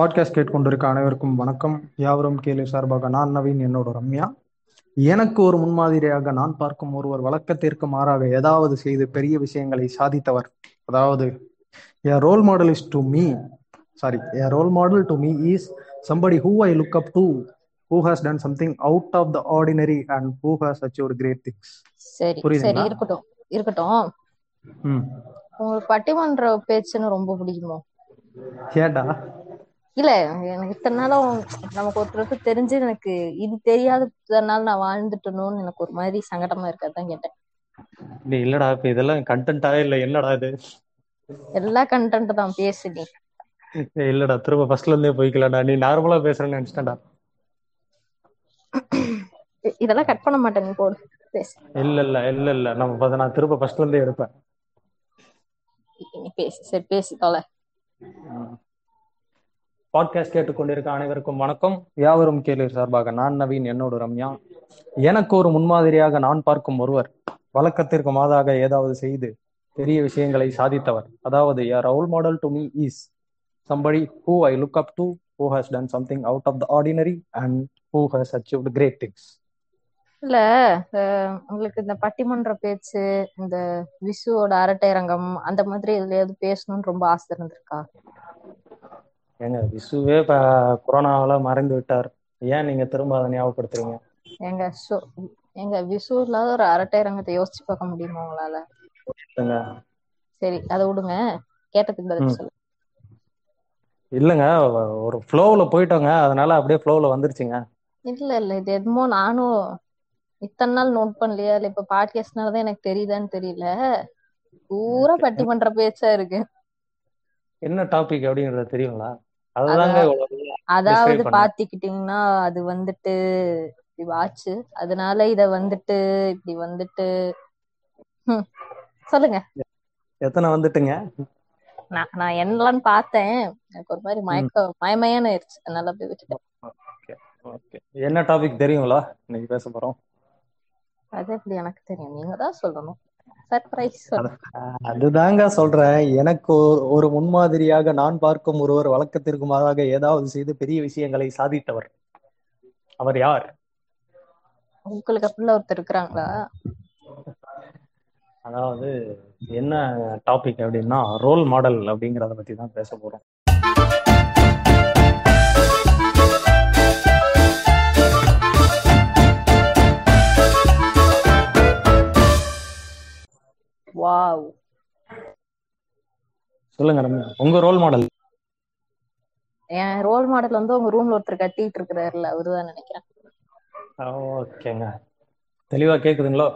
Podcast கேட்கொண்டிருக்க அனைவருக்கும் வணக்கம். யாவரும் கேளு சார்பாக நான் நவீன் என்னோட ரம்யா. எனக்கு ஒரு முன்மாதிரியாக நான் பார்க்கும் ஒருவர் வழக்கத்திற்கு மாறாக ஏதாவது செய்து பெரிய விஷயங்களை சாதித்தவர். அதாவது a role model is to me sorry a role model to me is somebody who I look up to who has done something out of the ordinary and who has achieved great things. சரி சரி புரியுதுங்களா? இருக்கட்டும் இருக்கட்டும். உங்களுக்கு பட்டிமன்ற பேச்சுன்னு ரொம்ப பிடிக்குமோ? ஏடா இல்ல எனக்கு இத்தனை நாளும் நமக்கு ஒருத்தருக்கு தெரிஞ்சு எனக்கு இது தெரியாத இத்தனை நாள் நான் வாழ்ந்துட்டணும்னு எனக்கு ஒரு மாதிரி சங்கடமா இருக்கதான் கேட்டேன். இல்லடா இப்ப இதெல்லாம் கண்டென்ட்டாவே இல்ல என்னடா இது? எல்லா கண்டென்ட் தான் பேசு நீ. இல்லடா திரும்ப ஃபர்ஸ்ட்ல இருந்தே போய்க்கலாம்டா நீ நார்மலா பேசுறேன்னு நினைச்சிட்டேன்டா. இ- இதெல்லாம் கட் பண்ண மாட்டேன் நீ போடு பேசு. இல்ல இல்ல இல்ல இல்ல நம்ம நான் திரும்ப ஃபர்ஸ்ட்ல இருந்தே எடுப்பேன். பேசு சரி பேசு தொலை. பாட்காஸ்ட் கேட்டுக்கொண்டிருக்க அனைவருக்கும் வணக்கம். யாவரும் கேளீர் சார்பாக நான் நவீன் என்னோட ரம்யா. எனக்கு ஒரு முன்மாதிரியாக நான் பார்க்கும் ஒருவர் வழக்கத்திற்கு மாதாக ஏதாவது செய்து பெரிய விஷயங்களை சாதித்தவர். அதாவது a role model to me is somebody who I look up to who has done something out of the ordinary and who has achieved great things இல்ல உங்களுக்கு இந்த பட்டிமன்ற பேச்சு இந்த விசுவோட அரட்டை ரங்கம் அந்த மாதிரி எதுலயாவது பேசணும்னு ரொம்ப ஆசை இருந்திருக்கா? ஏங்க விசுவே இப்ப கொரோனாவால மறைந்து விட்டார். ஏன் நீங்க திரும்ப அதை ஞாபகப்படுத்துறீங்க? எங்க எங்க விசு இல்லாத ஒரு அரட்டை ரங்கத்தை யோசிச்சு பார்க்க முடியுமா உங்களால? சரி அதை விடுங்க. கேட்டதுக்கு பதில். சொல்லு இல்லைங்க ஒரு ஃப்ளோவில் போயிட்டோங்க. அதனால அப்படியே ஃப்ளோவில் வந்துருச்சுங்க. இல்ல இல்ல இது எதுமோ நானும் இத்தனை நாள் நோட் பண்ணலையா? இல்ல இப்ப பாட்காஸ்ட்னாலதான் எனக்கு தெரியுதான்னு தெரியல. பூரா பட்டிமன்ற பேச்சா இருக்கு. என்ன டாபிக் அப்படிங்கறது தெரியுங்களா? அதாவது. பாத்துக்கிட்டீங்கன்னா அது வந்துட்டு இப்படி ஆச்சு. அதனால இத வந்துட்டு இப்படி வந்துட்டு சொல்லுங்க. எத்தனை வந்துட்டுங்க? நான் நான் என்னலான்னு பார்த்தேன். எனக்கு ஒரு மாதிரி மயக்க மயமயன்னு ஆயிடுச்சு அதனால அப்படியே விட்டுட்டேன். என்ன டாபிக் தெரியுங்களா? இன்னைக்கு பேச போறோம். அது எப்படி எனக்கு தெரியும். நீங்க தான் சொல்லணும். சர்ப்ரைஸ் அதுதாங்க சொல்றேன். எனக்கு ஒரு- முன்மாதிரியாக நான் பார்க்கும் ஒருவர் வழக்கத்திற்கு மாறாக ஏதாவது செய்து பெரிய விஷயங்களை சாதித்தவர். அவர் யார்? உங்களுக்கு அப்படிலாம் ஒருத்தர் இருக்கிறாங்களா? அதாவது என்ன டாபிக் அப்படின்னா ரோல் மாடல் அப்படிங்கறத பத்தி தான் பேச போறோம். வாவ். சொல்லுங்க ரம்யா உங்க ரோல் மாடல் என் ரோல் மாடல் வந்து உங்க ரூம்ல ஒருத்தர் கட்டிட்டு இருக்கிறாருல அவருதான் நினைக்கிறேன். ஓகேங்க. தெளிவா கேக்குதுங்களோ?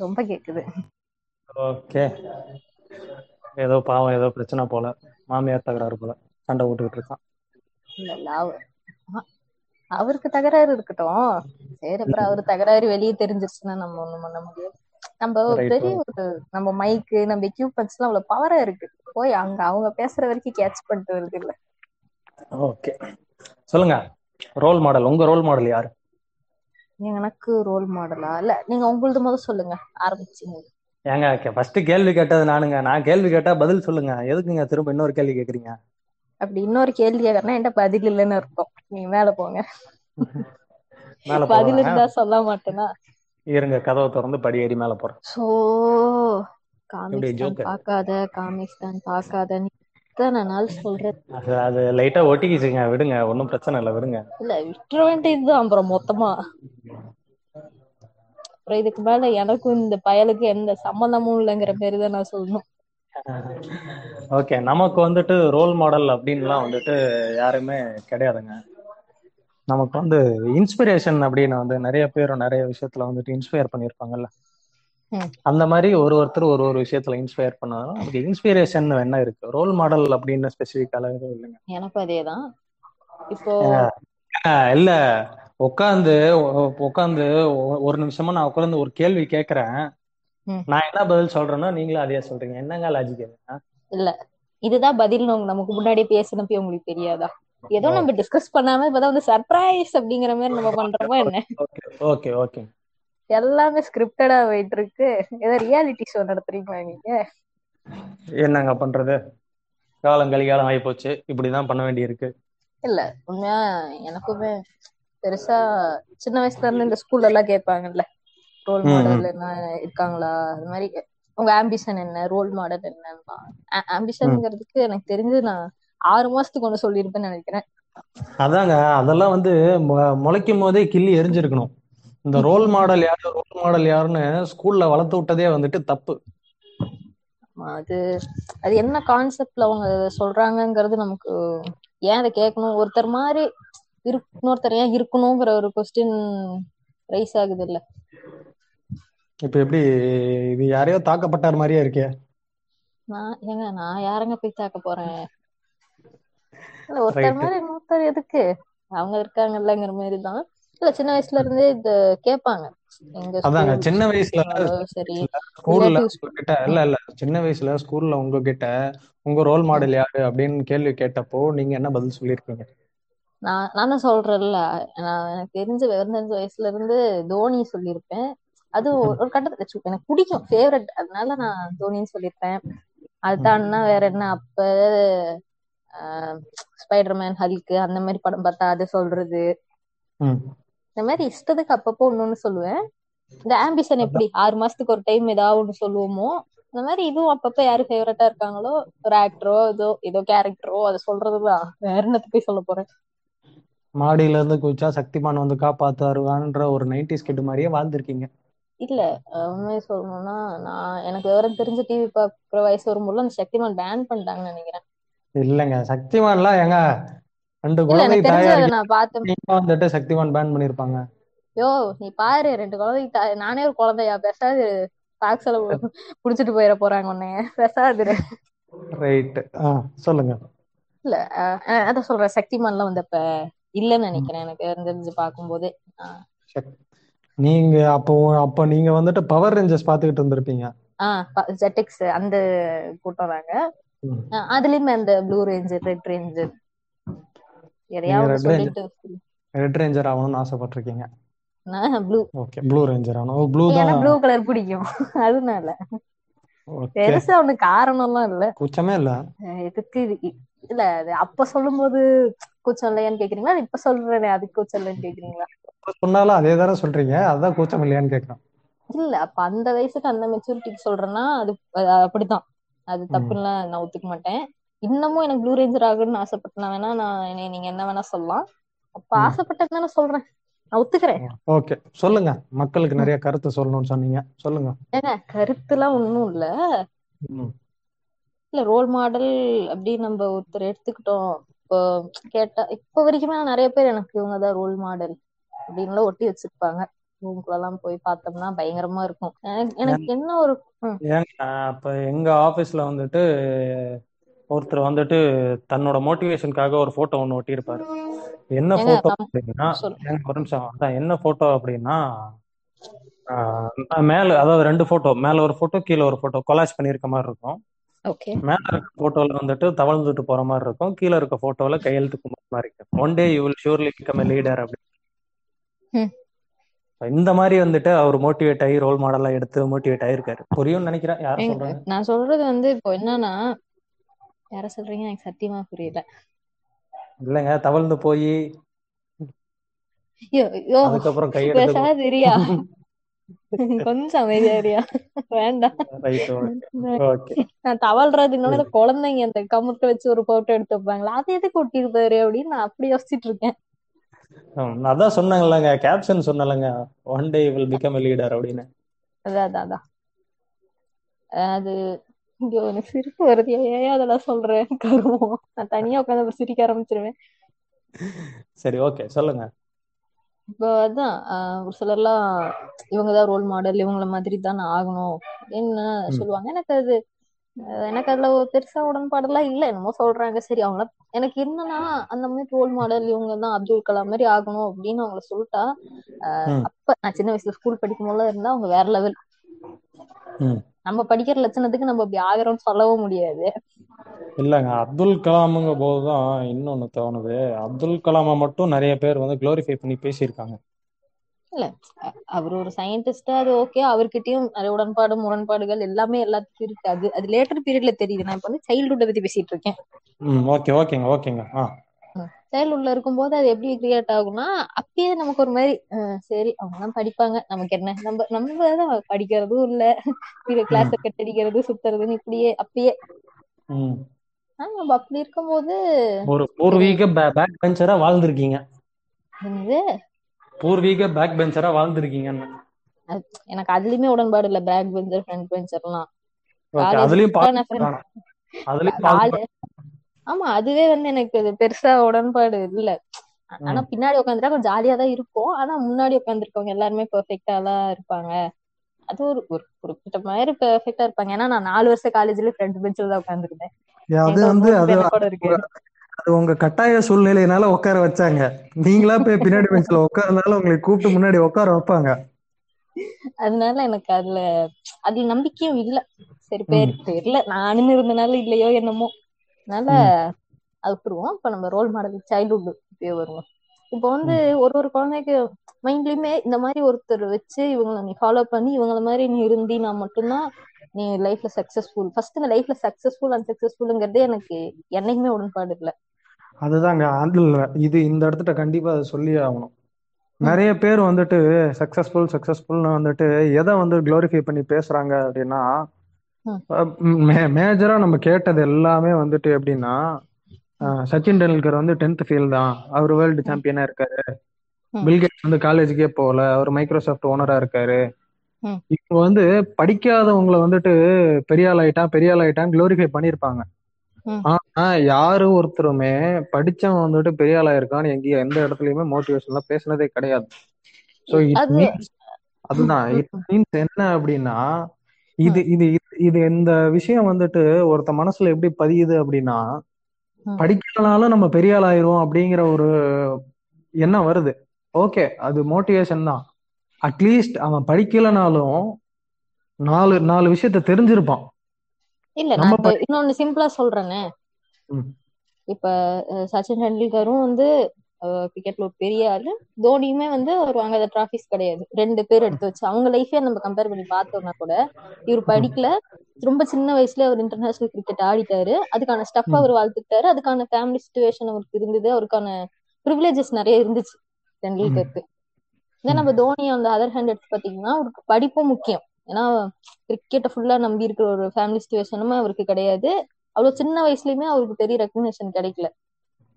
ரொம்ப கேக்குது. ஓகே. ஏதோ பாவம் ஏதோ பிரச்சனை போல. மாமியார் தகராறு போல சண்டை போட்டுக்கிட்டு இருக்கான். அவருக்கு தகராறு இருக்கட்டும். சரி அப்புறம் அவரு தகராறு வெளியே தெரிஞ்சிருச்சுன்னா நம்ம ஒண்ணும் பண்ண முடியாது. நம்ம பெரிய ஒரு நம்ம மைக்கு நம்ம எக்யூப்மெண்ட்ஸ் எல்லாம் அவ்வளவு பவரா இருக்கு. போய் அங்க அவங்க பேசுற வரைக்கும் கேட்ச் பண்ணிட்டு வருது இல்ல. ஓகே சொல்லுங்க. ரோல் மாடல் உங்க ரோல் மாடல் யாரு? எனக்கு ரோல் மாடலா இல்ல நீங்க உங்களது முதல்ல சொல்லுங்க. ஆரம்பிச்சீங்க. ஏங்க ஃபர்ஸ்ட் கேள்வி கேட்டது நானுங்க. நான் கேள்வி கேட்டா பதில் சொல்லுங்க. எதுக்குங்க திரும்ப இன்னொரு கேள்வி கேக்குறீங்க? அப்படி இன்னொரு கேள்வி கேட்கறனா என்கிட்ட பதில் இல்லைன்னு அர்த்தம். நீங்க மேல போங்க. பதில் இருந்தா சொல்ல மாட்டேனா? இருங்க கதவை திறந்து படி ஏறி மேல போறேன். சோ காமிக்ஸ்தான் joker? பார்க்காத காமிக்ஸ்தான் பார்க்காத நீ இத்தனை நாள் சொல்ற அது லைட்டா ஒட்டிக்கிச்சுங்க விடுங்க ஒன்றும் பிரச்சனை இல்லை விடுங்க. இல்ல விட்டுற வேண்டியதுதான் அப்புறம் மொத்தமா. அப்புறம் இதுக்கு மேல எனக்கும் இந்த பயலுக்கு எந்த சம்மந்தமும் இல்லைங்கிற பேரு தான் நான் சொல்லணும். ஓகே நமக்கு வந்துட்டு ரோல் மாடல் அப்படின்லாம் வந்துட்டு யாருமே கிடையாதுங்க. நமக்கு வந்து இன்ஸ்பிரேஷன் அப்படின்னு வந்து நிறைய பேர் நிறைய விஷயத்துல வந்துட்டு இன்ஸ்பயர் பண்ணியிருப்பாங்கல்ல. அந்த மாதிரி ஒரு ஒருத்தர் ஒரு ஒரு விஷயத்துல இன்ஸ்பயர் பண்ணாலும் நமக்கு இன்ஸ்பிரேஷன் என்ன இருக்கு? ரோல் மாடல் அப்படின்னு ஸ்பெசிஃபிக்கால எதுவும் இல்லைங்க. எனக்கும் அதேதான். இப்போ இல்ல. உட்காந்து உட்காந்து ஒரு நிமிஷமா நான் உட்காந்து ஒரு கேள்வி கேக்குறேன். நான் என்ன பதில் சொல்றேன்னா நீங்களும் அதே சொல்றீங்க. என்னங்க லாஜிக் இல்ல. இதுதான் பதில். நமக்கு முன்னாடியே பேசினப்பே உங்களுக்கு தெரியாதா? ஏதோ நம்ம டிஸ்கஸ் பண்ணாம இப்பதான் வந்து சர்ப்ரைஸ் அப்படிங்கிற மாதிரி நம்ம பண்றோமா என்ன? ஓகே ஓகே எல்லாமே ஸ்கிரிப்டடா போயிட்டு இருக்கு. ஏதோ ரியாலிட்டி ஷோ நடத்துறீங்களா நீங்க? என்னங்க பண்றது? காலம் கலிகாலம் ஆகி போச்சு இப்படிதான் பண்ண வேண்டியிருக்கு. இல்ல உண்மையா எனக்குமே பெருசா சின்ன வயசுல இருந்து இந்த ஸ்கூல்ல எல்லாம் கேட்பாங்கல்ல ரோல். மாடல் என்ன இருக்காங்களா? அது மாதிரி உங்க ஆம்பிஷன் என்ன? ரோல் மாடல் என்னன்னா ம். ஆம்பிஷன்ங்கிறதுக்கு எனக்கு தெரிஞ்சு நான் ஆறு மாசத்துக்கு ஒண்ணு சொல்லியிருப்பேன்னு நினைக்கிறேன். அதாங்க அதெல்லாம் வந்து முளைக்கும் போதே கிள்ளி எரிஞ்சிருக்கணும். இந்த ரோல் மாடல் யாரு ரோல் மாடல் யாருன்னு ஸ்கூல்ல வளர்த்து விட்டதே வந்துட்டு தப்பு. அது அது என்ன கான்செப்ட்ல அவங்க சொல்றாங்கங்கிறது நமக்கு ஏன் அதை கேட்கணும்? ஒருத்தர் மாதிரி இரு இன்னொருத்தர் ஏன் இருக்கணுங்கிற ஒரு கொஸ்டின் ரைஸ் ஆகுது இல்ல. இப்ப எப்படி இது யாரையோ தாக்கப்பட்டார் மாதிரியே இருக்கே. நான் ஏங்க நான் யாருங்க போய் தாக்க போறேன்? இல்ல ஒருத்தர் மாதிரி இன்னொருத்தர் எதுக்கு? அவங்க இருக்காங்கல்லங்கிற மாதிரி தான் இல்ல சின்ன வயசுல இருந்தே இது கேட்பாங்க அதாங்க சின்ன வயசுல சரி ஸ்கூல்ல உங்ககிட்ட இல்ல இல்ல சின்ன வயசுல ஸ்கூல்ல உங்ககிட்ட உங்க ரோல் மாடல் யாரு அப்படின்னு கேள்வி கேட்டப்போ நீங்க என்ன பதில் சொல்லியிருக்கீங்க? நான் நான் தான் சொல்றேன்ல. நான் எனக்கு தெரிஞ்ச விவரம் தெரிஞ்ச வயசுல இருந்து தோனி சொல்லியிருப்பேன். அது ஒரு கட்டத்துல எனக்கு பிடிக்கும். ஃபேவரட் அதனால நான் தோனின்னு சொல்லியிருப்பேன். அது தாண்டினா வேற என்ன அப்ப ஸ்பைடர்மேன் ஹல்க் அந்த மாதிரி படம் பார்த்தா அது சொல்றது. இந்த மாதிரி இஷ்டத்துக்கு அப்பப்போ ஒண்ணு சொல்லுவேன். இந்த ஆம்பிஷன் எப்படி? ஆறு மாசத்துக்கு ஒரு டைம் ஏதாவது ஒண்ணு சொல்லுவோமோ இந்த மாதிரி இதுவும் அப்பப்ப யாரு ஃபேவரட்டா இருக்காங்களோ ஒரு ஆக்டரோ ஏதோ ஏதோ கேரக்டரோ அதை சொல்றதுதான். வேற என்னத்த போய் சொல்ல போறேன்? மாடியில இருந்து குதிச்சா சக்திமான் வந்து காப்பாத்தாருவான்ற ஒரு நைன்டிஸ் கிட் மாதிரியே வாழ்ந்திருக்கீங்க. இல்ல உண்மையை சொல்லணும்னா நான் எனக்கு விவரம் தெரிஞ்ச டிவி பாக்குற வயசு வரும்போது அந்த சக்திமான் பேன் பண்ணிட்டாங்கன்னு நினைக்கிறேன். இல்லைங்க. சக்திமான்லாம் ஏங்க ரெண்டு இல்ல குழந்தை எனக்கு தெரிஞ்சு தாயா அதை இருக்கீங்க நான் பார்த்தேன். வந்துட்டு சக்திமான் பேன் பண்ணிருப்பாங்க யோ நீ பாரு ரெண்டு குழந்தைக்கு தா- நானே ஒரு குழந்தையா பேசாது. டாக்ஸில புடிச்சிட்டு போயிட போறாங்க உன்னைய. பேசாது. ரைட் ஆ சொல்லுங்க. இல்ல அஹ் அஹ் அதான் சொல்றேன். சக்திமான்லாம் வந்தப்ப இல்லன்னு ம். நினைக்கிறேன் எனக்கு. தெரிஞ்சு பார்க்கும்போதே. ஆஹ் சரி. நீங்க அப்போ அப்போ நீங்க வந்துட்டு பவர் ரேஞ்சர்ஸ் பாத்துக்கிட்டு இருந்திருப்பீங்க. ஆஹ் ஜெட்டிக்ஸ் அந்த கூட்டம். அஹ் அதுலயுமே அந்த ப்ளூ ரேஞ்சர் ரெட் ரேஞ்சர் எதையாவது ரெட் ரேஞ்சர் ஆகணும்னு ஆசைப்பட்டிருக்கீங்க. ப்ளூ ஓகே ப்ளூ ரேஞ்சர் ஆகணும். ப்ளூ தான். ப்ளூ கலர் பிடிக்கும். அதனால. பெருசா ஒண்ணு காரணம்லாம் இல்ல. கூச்சமே இல்ல. எதுக்கு இல்ல அது அப்ப சொல்லும்போது கூச்சம் இல்லையான்னு கேக்குறீங்களா? அது இப்ப சொல்றேனே அதுக்கு கூச்சம் இல்லைன்னு கேக்குறீங்களா? சொன்னாலும் அதே தானே சொல்றீங்க. அதான் கூச்சம் இல்லையான்னு கேக்குறேன். இல்ல அப்ப அந்த வயசுக்கு அந்த மெச்சூரிட்டிக்கு சொல்றேன்னா அது அது அப்படிதான் அது. தப்புன்னு நான் ஒத்துக்க மாட்டேன். இன்னமும் எனக்கு ப்ளூ ரேஞ்சர் ஆகணும்னு ஆசைப்பட்டேன். வேணா நான் நீங்க என்ன வேணா சொல்லலாம். அப்ப. ஆசைப்பட்டது தானே சொல்றேன். நான் ஒத்துக்கிறேன். ஓகே. சொல்லுங்க. மக்களுக்கு. நிறைய கருத்து சொல்லணும்னு சொன்னீங்க. சொல்லுங்க. ஏங்க கருத்துலாம் ஒண்ணும் இல்ல. இல்ல ரோல் மாடல் அப்படி நம்ம ஒருத்தர் எடுத்துக்கிட்டோம். இப்போ கேட்டா இப்ப வரைக்குமே நிறைய பேர் எனக்கு இவங்கதான் ரோல் மாடல் அப்படின்லாம் ஒட்டி வச்சிருப்பாங்க. ரூம்குள்ள எல்லாம் போய் பார்த்தோம்னா பயங்கரமா இருக்கும். எனக்கு என்ன ஒரு அப்ப எங்க ஆபீஸ்ல வந்துட்டு ஒருத்தர் வந்துட்டு தன்னோட மோட்டிவேஷனுக்காக ஒரு போட்டோ ஒன்று ஒட்டியிருப்பாரு. என்ன போட்டோ அப்படின்னா ஒரு நிமிஷம். அதான் என்ன போட்டோ அப்படின்னா மேல அதாவது ரெண்டு போட்டோ மேல ஒரு போட்டோ கீழே ஒரு போட்டோ கொலாஜ் பண்ணியிருக்க மாதிரி இருக்கும். மேல இருக்க போட்டோல வந்துட்டு தவழ்ந்துட்டு போற மாதிரி இருக்கும். கீழே இருக்க போட்டோல கையெழுத்து மாதிரி இருக்கும். One day you will surely become leader அப்படி ம். இந்த மாதிரி வந்துட்டு அவர் மோட்டிவேட் ஆகி ரோல் மாடலா எடுத்து மோட்டிவேட் ஆயிருக்காரு. புரியும்னு நினைக்கிறேன். சொல்றாங்க? நான் சொல்றது வந்து இப்போ என்னன்னா யார சொல்றீங்க எனக்கு சத்தியமா புரியல. இல்லைங்க தவழ்ந்து போய் அதுக்கப்புறம் கையெடுத்து பேசாது இரியா கொஞ்சம் அமைதியா இரியா வேண்டாம் நான் தவழ்றது இன்னொன்னு குழந்தைங்க அந்த கமுத்த வச்சு ஒரு போட்டோ எடுத்து வைப்பாங்களா? அது எதுக்கு ஒட்டியிருப்பாரு அப்படின்னு நான் அப்படி யோசிச்சுட்டு இருக்கேன். அதான் சொன்னாங்கல்லங்க caption சொன்னலங்க one day will become a leader அப்படின்னு. அதான் அதான் அது ஐயோ எனக்கு சிரிப்பு வருது ஏன் அதெல்லாம் சொல்றேன் கருமம். நான் தனியா உட்காந்து சிரிக்க ஆரம்பிச்சிருவேன். சரி ஓகே சொல்லுங்க. இப்போ அதான் ஒரு சிலர்லாம் இவங்கதான் ரோல் மாடல் இவங்கள மாதிரி தான் நான் ஆகணும். ம். சொல்லுவாங்க எனக்கு அது எனக்கு அதுல பெருசா உடன்பாடெல்லாம் இல்ல என்னமோ சொல்றாங்க. சரி அவங்கள எனக்கு என்னன்னா அந்த மாதிரி ரோல் மாடல் இவங்க தான் அப்துல் கலாம் மாதிரி ஆகணும் அப்படின்னு அவங்கள சொல்லிட்டா அப்ப நான் சின்ன வயசுல ஸ்கூல் படிக்கும் போது இருந்தா அவங்க வேற லெவல் நம்ம படிக்கிற லட்சணத்துக்கு நம்ம அப்படி ஆகிறோம்னு சொல்லவும் முடியாது. இல்லைங்க அப்துல் கலாமுங்க போதுதான் இன்னொன்னு தோணுது. அப்துல் கலாமை மட்டும் நிறைய பேர் வந்து க்ளோரிஃபை பண்ணி பேசியிருக்காங்க. இல்ல. அவர் ஒரு சயின்டிஸ்டா அது ஓகே அவர்கிட்டயும் நிறைய உடன்பாடு முரண்பாடுகள் எல்லாமே எல்லாத்துக்கும் இருக்கு. அது அது லேட்டர் பீரியட்ல தெரியுது. நான் இப்ப வந்து சைல்ட்ஹுட்டை பத்தி பேசிட்டு இருக்கேன். ஓகே ஓகேங்க ஓகேங்க ஆ. சைல்ட்ஹுட்ல இருக்கும்போது அது எப்படி கிரியேட் ஆகும்னா அப்பயே நமக்கு ஒரு மாதிரி சரி அவங்க தான் படிப்பாங்க. நமக்கு என்ன? நம்ம நம்ம தான் படிக்கிறதும் இல்ல. கிளாஸ் கட்டடிக்கிறது சுத்துறதுன்னு இப்படியே அப்பயே நம்ம அப்படி இருக்கும்போது ஒரு பூர்வீக பேக் பெஞ்சரா வாழ்ந்திருக்கீங்க. என்னது? பூர்வீக பேக் பெஞ்சரா வாழ்ந்திருக்கீங்கன்னு. எனக்கு அதுலயுமே உடன்பாடு இல்ல பேக் பெஞ்சர் ஃப்ரண்ட் பெஞ்சர்லாம் ஆமா அதுவே வந்து எனக்கு பெருசா உடன்பாடு இல்ல. ஆனா பின்னாடி உட்காந்துட்டா கொஞ்சம் ஜாலியா தான் இருக்கும். ஆனா முன்னாடி உட்காந்துருக்கவங்க எல்லாருமே பெர்ஃபெக்டா தான் இருப்பாங்க. அது ஒரு ஒரு குறிப்பிட்ட மாதிரி பெர்ஃபெக்டா இருப்பாங்க. ஏன்னா நான் நாலு வருஷம் காலேஜ்ல ஃப்ரண்ட் பெஞ்சில் தான் உட்காந்துருந்தேன் அது உங்க கட்டாய சூழ்நிலையினால உட்கார வச்சாங்க. நீங்களா போய் பின்னாடி பெஞ்ச்ல உட்கார்ந்தாலும் உங்களை கூப்பிட்டு முன்னாடி உட்கார வைப்பாங்க. அதனால எனக்கு அதுல அதுல நம்பிக்கையும் இல்ல. சரி பேர் தெரியல. நானும் இருந்தனால இல்லையோ என்னமோ. அதனால அது விட்டுருவோம். இப்ப நம்ம ரோல் மாடல் சைல்ட்ஹுட் இப்பயே வருவோம். இப்போ வந்து ஒரு ஒரு குழந்தைக்கு மைண்ட்லயுமே இந்த மாதிரி ஒருத்தர் வச்சு இவங்களை நீ ஃபாலோ பண்ணி இவங்கள மாதிரி நீ இருந்தீனா மட்டும்தான் நீ லைஃப்ல சக்சஸ்ஃபுல் ஃபர்ஸ்ட் இந்த லைஃப்ல சக்சஸ்ஃபுல் அன்சக்சஸ்ஃபுல்ங்கிறதே எனக்கு என்னைக்குமே உடன்பாடு இல்ல. அதுதாங்க. அது இல்ல. இது இந்த இடத்துல கண்டிப்பா அதை சொல்லி ஆகணும். நிறைய பேர் வந்துட்டு சக்சஸ்ஃபுல் சக்சஸ்ஃபுல்னு வந்துட்டு எதை வந்து க்ளோரிஃபை பண்ணி பேசுறாங்க அப்படின்னா மேஜரா நம்ம கேட்டது எல்லாமே வந்துட்டு எப்படின்னா அஹ், சச்சின் டெண்டுல்கர் வந்து டென்த் ஃபெயில் தான். அவர் வேர்ல்டு சாம்பியனா இருக்காரு. ம். பில்கேட்ஸ் வந்து காலேஜுக்கே போகல. அவர் மைக்ரோசாஃப்ட் ஓனரா இருக்காரு. ம். இப்போ வந்து படிக்காதவங்கள வந்துட்டு பெரிய ஆள் ஆயிட்டான் பெரிய ஆள் ஆயிட்டான் க்ளோரிஃபை பண்ணிருப்பாங்க ம். ஆனா யாரு ஒருத்தருமே படிச்சவன் வந்துட்டு பெரிய ஆளா இருக்கான்னு எங்கேயும் எந்த இடத்துலயுமே மோட்டிவேஷன்ல பேசுனதே கிடையாது. சோ இட் அது- மீன்ஸ் அதுதான். இட் மீன்ஸ் என்ன அப்படின்னா இது இது இது- இந்த விஷயம் வந்துட்டு ஒருத்த மனசுல எப்படி பதியுது அப்படின்னா ம். படிக்கலனாலும் நம்ம பெரிய ஆள் ஆயிரும் அப்படிங்கிற ஒரு எண்ணம் வருது. ஓகே அது மோட்டிவேஷன் தான். அட்லீஸ்ட் அவன் படிக்கலனாலும் நாலு நாலு விஷயத்த தெரிஞ்சிருப்பான். இல்ல நம்ம நான் இன்னொன்னு சிம்பிளா சொல்றேனே. இப்ப சச்சின் டெண்டுல்கரும் வந்து கிரிக்கெட்ல ஒரு பெரிய ஆளு. தோனியுமே வந்து அவர் வாங்காத டிராபிஸ் கிடையாது. ரெண்டு பேர் எடுத்து வச்சு அவங்க லைஃபே நம்ம கம்பேர் பண்ணி பார்த்தோம்னா கூட இவர் படிக்கல. ரொம்ப சின்ன வயசுல அவர் இன்டர்நேஷனல் கிரிக்கெட் ஆடிட்டாரு. அதுக்கான ஸ்டஃப் ம். அவர் வாழ்த்துக்கிட்டாரு அதுக்கான ஃபேமிலி சுச்சுவேஷன் அவருக்கு இருந்தது. அவருக்கான ப்ரிவிலேஜஸ் நிறைய இருந்துச்சு டெண்டுல்கருக்கு. இதே நம்ம தோனி அந்த அதர் ஹேண்ட் எடுத்து பாத்தீங்கன்னா அவருக்கு படிப்பும் முக்கியம். ஏன்னா கிரிக்கெட்டை ஃபுல்லா நம்பி இருக்கிற ஒரு ஃபேமிலி சுச்சுவேஷனுமே அவருக்கு கிடையாது. அவ்வளவு சின்ன வயசுலயுமே அவருக்கு பெரிய ரெக்கக்னேஷன் கிடைக்கல.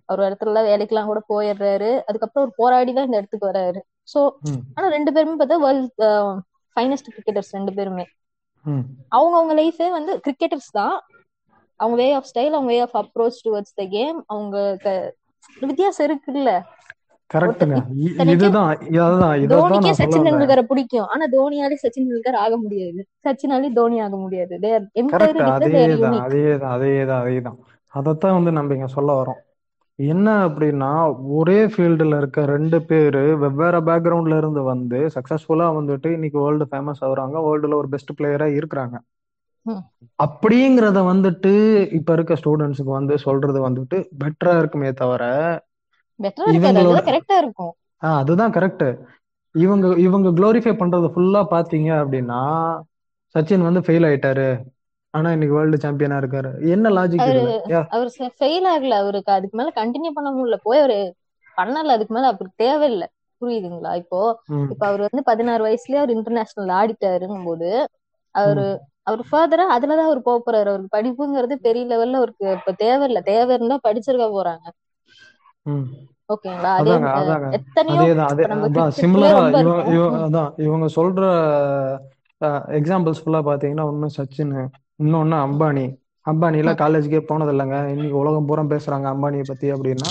அவர் ஒரு இடத்துல வேலைக்கெல்லாம் கூட போயிடுறாரு. அதுக்கப்புறம் அவர் போராடி தான் இந்த இடத்துக்கு வராரு. சோ. ஆனா ரெண்டு பேருமே பார்த்தா வேர்ல்ட் ஃபைனஸ்ட் கிரிக்கெட்டர்ஸ் ரெண்டு பேருமே. அவங்க அவங்க லைஃபே வந்து கிரிக்கெட்டர்ஸ் தான். அவங்க வே ஆஃப் ஸ்டைல் அவங்க way of approach towards the game அவங்க வித்தியாசம் இருக்குல்ல. கரெக்ட்டுங்க இதுதான் சொல்ல சச்சின் டெண்டுல்கரை பிடிக்கும். ஆனா தோனியாலே சச்சின் டெண்டுல்கர் ஆக முடியாது. சச்சினாலே தோனி ஆக முடியாது. அதேதான் அதேதான் அதேதான் அதேதான். அதைத்தான் வந்து நம்ம இங்க சொல்ல வரோம் என்ன அப்படின்னா ஒரே ஃபீல்டுல இருக்க ரெண்டு பேரு வெவ்வேறு பேக்ரவுண்ட்ல இருந்து வந்து சக்சஸ்ஃபுல்லா வந்துட்டு இன்னைக்கு வேர்ல்டு ஃபேமஸ் ஆகுறாங்க. வேர்ல்டுல ஒரு பெஸ்ட் பிளேயரா இருக்கிறாங்க. அப்படிங்கிறத வந்துட்டு இப்ப இருக்க ஸ்டூடெண்ட்ஸுக்கு வந்து சொல்றது வந்துட்டு பெட்டரா இருக்குமே தவிர பெட்டரா இருக்காது கரெக்டா இருக்கும். அதுதான் கரெக்ட் இவங்க இவங்க க்ளோரிஃபை பண்றது ஃபுல்லா பாத்தீங்க அப்படின்னா சச்சின் வந்து ஃபெயில் ஆயிட்டாரு. ஆனா இன்னைக்கு வேர்ல்டு சாம்பியனா இருக்காரு. என்ன லாஜிக் அவரு ஃபெயில் ஆகல. அவருக்கு அதுக்கு மேல கண்டினியூ பண்ண முடியல. போய் அவரு பண்ணல. அதுக்கு மேல அவருக்கு தேவையில்லை. புரியுதுங்களா? இப்போ இப்ப அவர் வந்து பதினாறு வயசுலயே அவர் இன்டர்நேஷனல் ஆடிட்டாருங்கும் போது அவரு அவர் ஃபர்தரா அதுலதான் அவர் போக போறாரு. அவருக்கு படிப்புங்கிறது பெரிய லெவல்ல அவருக்கு இப்ப தேவையில்ல. தேவை இருந்தா படிச்சிருக்க போறாங்க. ஓகேங்களா? அதே அதாங்க அதாங்க. எத்தனையோ சிமிலரா அதான் இவங்க சொல்ற எக்ஸாம்பிள்ஸ் ஃபுல்லா பாத்தீங்கன்னா ஒண்ணு சச்சின் இன்னொன்னு அம்பானி. அம்பானி எல்லாம். காலேஜுக்கே போனது இல்லைங்க இன்னைக்கு உலகம் பூரா பேசுறாங்க அம்பானியை பத்தி அப்படின்னா.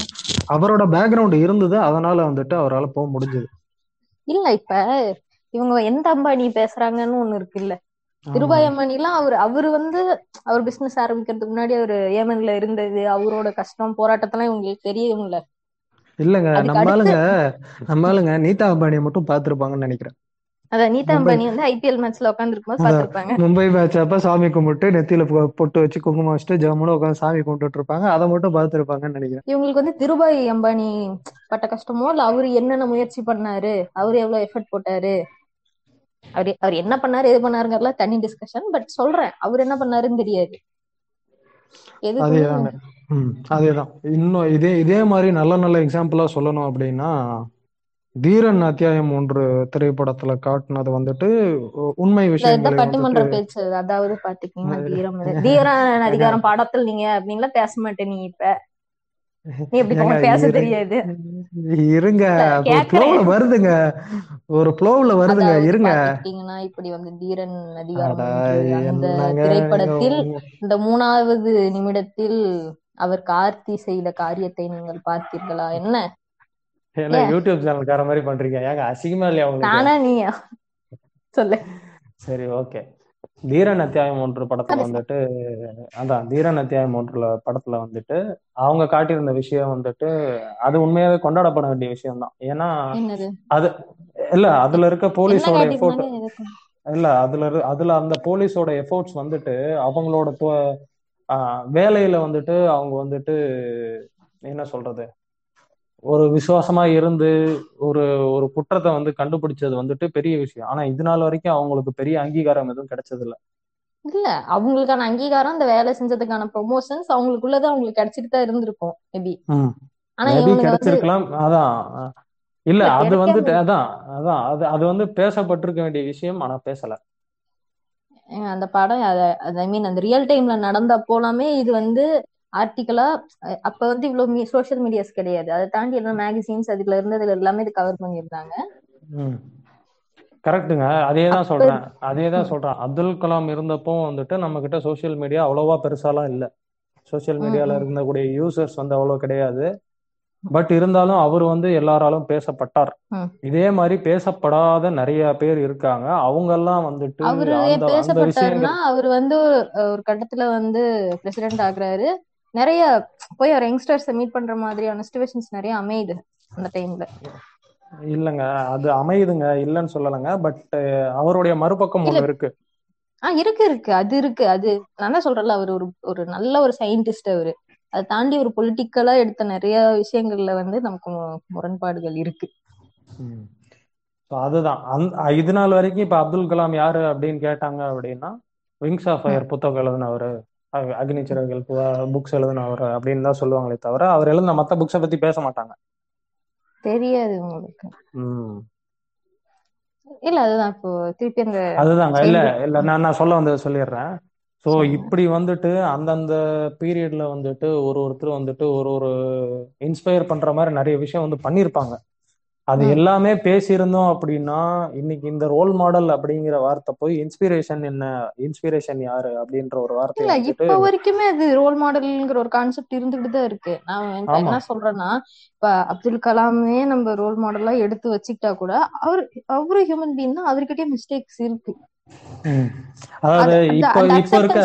அவரோட பேக்ரவுண்ட் இருந்தது அதனால வந்துட்டு அவரால் போக முடிஞ்சது. இல்ல இப்ப இவங்க எந்த அம்பானி பேசுறாங்கன்னு ஒண்ணு இருக்குல்ல. திருபாய் ஆமாங்க அம்பானி எல்லாம் அவர் அவரு வந்து அவர் பிசினஸ் ஆரம்பிக்கிறதுக்கு முன்னாடி அவரு ஏமன்ல இருந்தது. அவரோட கஷ்டம் போராட்டத்தெல்லாம் இவங்களுக்கு தெரியும்ல. இல்லங்க அதுக்கு நம்ம அடுத்து ஆளுங்க நம்ம ஆளுங்க நீதா அம்பானியை மட்டும் பார்த்திருப்பாங்கன்னு நினைக்கிறேன். அதான் நீதா அம்பானி வந்து ஐபிஎல் மேட்ச்ல உட்கார்ந்து இருக்கும்போது பாத்திருப்பாங்க மும்பை மேட்ச் அப்ப சாமி கும்பிட்டு நெத்தியில பொட்டு வச்சு குங்குமம் வச்சுட்டு ஜம்முன்னு உட்காந்து சாமி கும்பிட்டுட்டு இருப்பாங்க. அதை மட்டும் பார்த்திருப்பாங்கன்னு நினைக்கிறேன். இவங்களுக்கு வந்து திருபாய் அம்பானி பட்ட கஷ்டமோ இல்ல அவரு என்னென்ன முயற்சி பண்ணாரு? அவரு எவ்வளவு எஃபர்ட் போட்டாரு? அவர் அவர் என்ன பண்ணாரு எது பண்ணாருங்கிறதுலாம் தனி டிஸ்கஷன் பட் சொல்றேன். அவர் என்ன பண்ணாருன்னு தெரியாது. அதேதாங்க அதேதான் இன்னும் இதே இதே மாதிரி நல்ல நல்ல எக்ஸாம்பிளா சொல்லணும் அப்படின்னா தீரன் அத்தியாயம் ஒன்று திரைப்படத்துல காட்டுனது வந்துட்டு உண்மை வந்துட்டு பட்டிமன்ற பேச்சு. அதாவது பாத்தீங்கன்னா தீரம். தீரன் அதிகாரம் படத்தில் நீங்க அப்படின்லாம் பேச மாட்டேன் நீ இப்ப. இருங்க இல்ல ஒரு கேக்குறேன். ஃப்ளோவில் வருதுங்க. ஒரு ஃப்ளோவில் வருதுங்க இருங்க. இப்படி வந்து தீரன் அதிகாரம் அந்த திரைப்படத்தில் இந்த மூணாவது நிமிடத்தில் அவர் கார்த்தி செய்த காரியத்தை நீங்கள் பார்த்தீர்களா? என்ன? என்ன யூடியூப் சேனல்கார மாதிரி பண்றீங்க? ஏங்க அசிங்கமா இல்லையா உங்களுக்கு? நானா நீயா? சொல்லு. சரி ஓகே தீரன் அத்தியாயம் ஒன்று படத்துல வந்துட்டு அதான் தீரன் அத்தியாயம் ஒன்றுல படத்துல வந்துட்டு அவங்க காட்டியிருந்த விஷயம் வந்துட்டு அது உண்மையாவே கொண்டாடப்பட வேண்டிய விஷயம் தான் ஏன்னா அது இல்ல அதுல இருக்க போலீஸோட எஃபோர்ட் இல்ல அதுல அதுல அந்த போலீஸோட எஃபோர்ட்ஸ் வந்துட்டு அவங்களோட வேலையில வந்துட்டு அவங்க வந்துட்டு என்ன சொல்றது ஒரு விசுவாசமா இருந்து ஒரு ஒரு குற்றத்தை வந்து கண்டுபிடிச்சது வந்துட்டு பெரிய விஷயம். ஆனா இது நாள் வரைக்கும் அவங்களுக்கு பெரிய அங்கீகாரம் எதுவும் கிடைச்சது இல்ல. இல்ல அவங்களுக்கான அங்கீகாரம் அந்த வேலை செஞ்சதுக்கான ப்ரொமோஷன்ஸ் அவங்களுக்குள்ளது அவங்களுக்கு கிடைச்சிட்டு தான் இருந்திருக்கும் மேபி ஆனா கிடைச்சிருக்கலாம். அதான். இல்ல அது வந்துட்டு அதான் அதான். அது அது வந்து பேசப்பட்டிருக்க வேண்டிய விஷயம் ஆனா பேசல. அந்த படம் ஐ மீன் அந்த ரியல் டைம்ல நடந்த அப்போலாமே இது வந்து ஆர்டிக்கலா அப்ப வந்து இவ்வளவு சோஷியல் மீடியாஸ் கிடையாது. அதை தாண்டி எல்லாம் மேகசின்ஸ் அதுல இருந்ததுல எல்லாமே இது கவர் பண்ணியிருந்தாங்க. ம். கரெக்ட்டுங்க அதே தான் அப்ப சொல்றேன். அதே தான் ம், சொல்றேன். அப்துல் கலாம் இருந்தப்போ வந்துட்டு நம்ம கிட்ட சோஷியல் மீடியா அவ்வளோவா பெருசாலாம் இல்லை. சோஷியல் ம், மீடியால இருந்தக்கூடிய யூசர்ஸ் வந்து அவ்வளோ கிடையாது. பட் இருந்தாலும் அவர் வந்து எல்லாராலும் பேசப்பட்டார். இதே மாதிரி பேசப்படாத நிறைய பேர் இருக்காங்க. அவங்கெல்லாம் வந்துட்டு அவரு பேசப்பட்டாருன்னா அவர் வந்து ஒரு ஒரு கட்டத்துல வந்து பிரசிடென்ட் ஆகுறாரு. நிறைய போய் அவர் யங்ஸ்டர்ஸை மீட் பண்ற மாதிரியான சுச்சுவேஷன்ஸ் நிறைய அமையுது அந்த டைம்ல இல்லைங்க அது அமையுதுங்க இல்லைன்னு சொல்லலைங்க பட் அவருடைய மறுபக்கம் ஒண்ணு இருக்கு. ஆஹ் இருக்கு இருக்கு. அது இருக்கு. அது நான் தான் சொல்றேன்ல அவர் ஒரு ஒரு நல்ல ஒரு சயின்டிஸ்ட் அவரு. அதை தாண்டி ஒரு பொலிட்டிக்கலா எடுத்த நிறைய விஷயங்கள்ல வந்து நமக்கு முரண்பாடுகள் இருக்கு. அதுதான். அந்த இது நாள் வரைக்கும் இப்ப அப்துல் கலாம் யாரு அப்படின்னு கேட்டாங்க அப்படின்னா விங்ஸ் ஆஃப் ஃபயர் புத்தகம் எழுதினவர். அக்னி சிறகுகள் புக்ஸ் எழுதினவர் அப்படின்னு தான் சொல்லுவாங்களே தவிர அவர் எழுதின மத்த புக்ஸை பத்தி பேச மாட்டாங்க. தெரியாது உங்களுக்கு. இல்ல அதுதான் இப்போ திருப்பி அந்த அதுதாங்க. இல்ல இல்ல நான் நான் சொல்ல வந்ததை சொல்லிடுறேன். ஸோ சொல்லுங்க. இப்படி வந்துட்டு அந்தந்த பீரியட்ல வந்துட்டு ஒரு ஒருத்தர் வந்துட்டு ஒரு ஒரு இன்ஸ்பயர் பண்ற மாதிரி நிறைய விஷயம் வந்து பண்ணியிருப்பாங்க அது எல்லாமே பேசியிருந்தோம் அப்படின்னா இன்னைக்கு இந்த ரோல் மாடல் அப்படிங்கிற வார்த்தை போய் இன்ஸ்பிரேஷன் என்ன இன்ஸ்பிரேஷன் யாரு அப்படின்ற ஒரு வார்த்தையை இல்ல இப்ப வரைக்குமே அது ரோல் மாடல்ங்கிற ஒரு கான்செப்ட் இருந்துகிட்டு தான் இருக்கு. நான் என்ன சொல்றேன்னா இப்ப அப்துல் கலாமே நம்ம ரோல் மாடலா எடுத்து வச்சுக்கிட்டா கூட அவர் அவரு ஹியூமன் பீயிங் தான் அவர்கிட்டயும் மிஸ்டேக்ஸ் இருக்கு. அதாவது இப்போ இப்போ இருக்க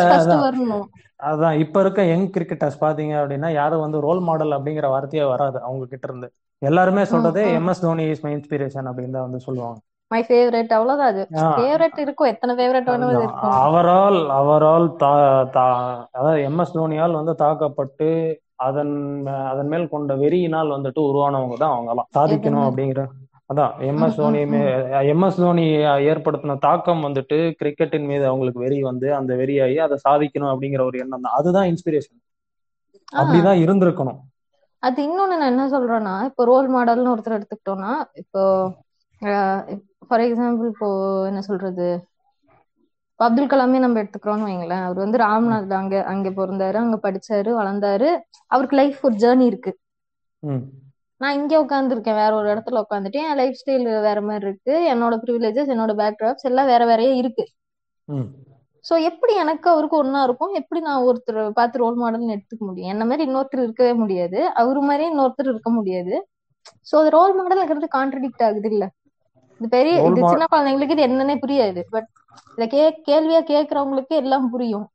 அதான் இப்ப இருக்க யங் கிரிக்கெட்டர்ஸ் பாத்தீங்க அப்படின்னா யாரும் வந்து ரோல் மாடல் அப்படிங்கிற வார்த்தையே வராது அவங்க கிட்ட இருந்து. எல்லாருமே சொல்றது MS Dhoni is my inspiration அப்படின்னு தான் வந்து சொல்லுவாங்க. மை ஃபேவரட் அவ்வளவுதான் அது. ஃபேவரட் இருக்கும் எத்தனை ஃபேவரட் வேணும் இருக்கும். அவரால் அவரால் அதாவது எம்எஸ் தோனியால் வந்து தாக்கப்பட்டு அதன் அதன் மேல் கொண்ட வெறியினால் வந்துட்டு உருவானவங்க தான் அவங்கலாம். சாதிக்கணும் அப்படிங்கிற அதான் ம் எம்எஸ் தோனி ம் ம். எம்எஸ் தோனி ஏற்படுத்தின தாக்கம் வந்துட்டு கிரிக்கெட்டின் மீது அவங்களுக்கு வெறி வந்து அந்த வெறியாகி அதை சாதிக்கணும் அப்படிங்கிற ஒரு எண்ணம் தான். அதுதான் இன்ஸ்பிரேஷன் அப்படிதான் இருந்திருக்கணும். அது இன்னொன்னு நான் என்ன சொல்றேன்னா இப்போ ரோல் மாடல்னு ஒருத்தர் எடுத்துக்கிட்டோம்னா இப்போ ஃபார் எக்ஸாம்பிள் இப்போ என்ன சொல்றது? அப்துல் கலாமே நம்ம எடுத்துக்கிறோம்னு வைங்களேன். அவர் வந்து ம், ராம்நாத்ல அங்க அங்க பிறந்தாரு அங்க படிச்சாரு வளர்ந்தாரு. அவருக்கு லைஃப் ஒரு ஜேர்னி இருக்கு. நான் இங்க உட்காந்துருக்கேன் வேற ஒரு இடத்துல உட்காந்துட்டு என் லைஃப் ஸ்டைல் வேற மாதிரி இருக்கு. என்னோட ப்ரிவிலேஜஸ் என்னோட பேக்ராப்ஸ் எல்லாம் வேற வேறையே இருக்கு. சோ எப்படி எனக்கு அவருக்கு ஒண்ணா இருக்கும்? எப்படி நான் ஒருத்தர் பார்த்து ரோல் மாடல்னு எடுத்துக்க முடியும்? என்ன மாதிரி இன்னொருத்தர் இருக்கவே முடியாது. அவரு மாதிரியே இன்னொருத்தர் இருக்க முடியாது. சோ அது ரோல் மாடல்ங்கிறது கான்ட்ரடிக்ட் ஆகுது இல்ல? இது பெரிய இது சின்ன குழந்தைங்களுக்கு இது என்னன்னே புரியாது. பட் இத கே கேள்வியா கேக்குறவங்களுக்கு எல்லாம் புரியும்.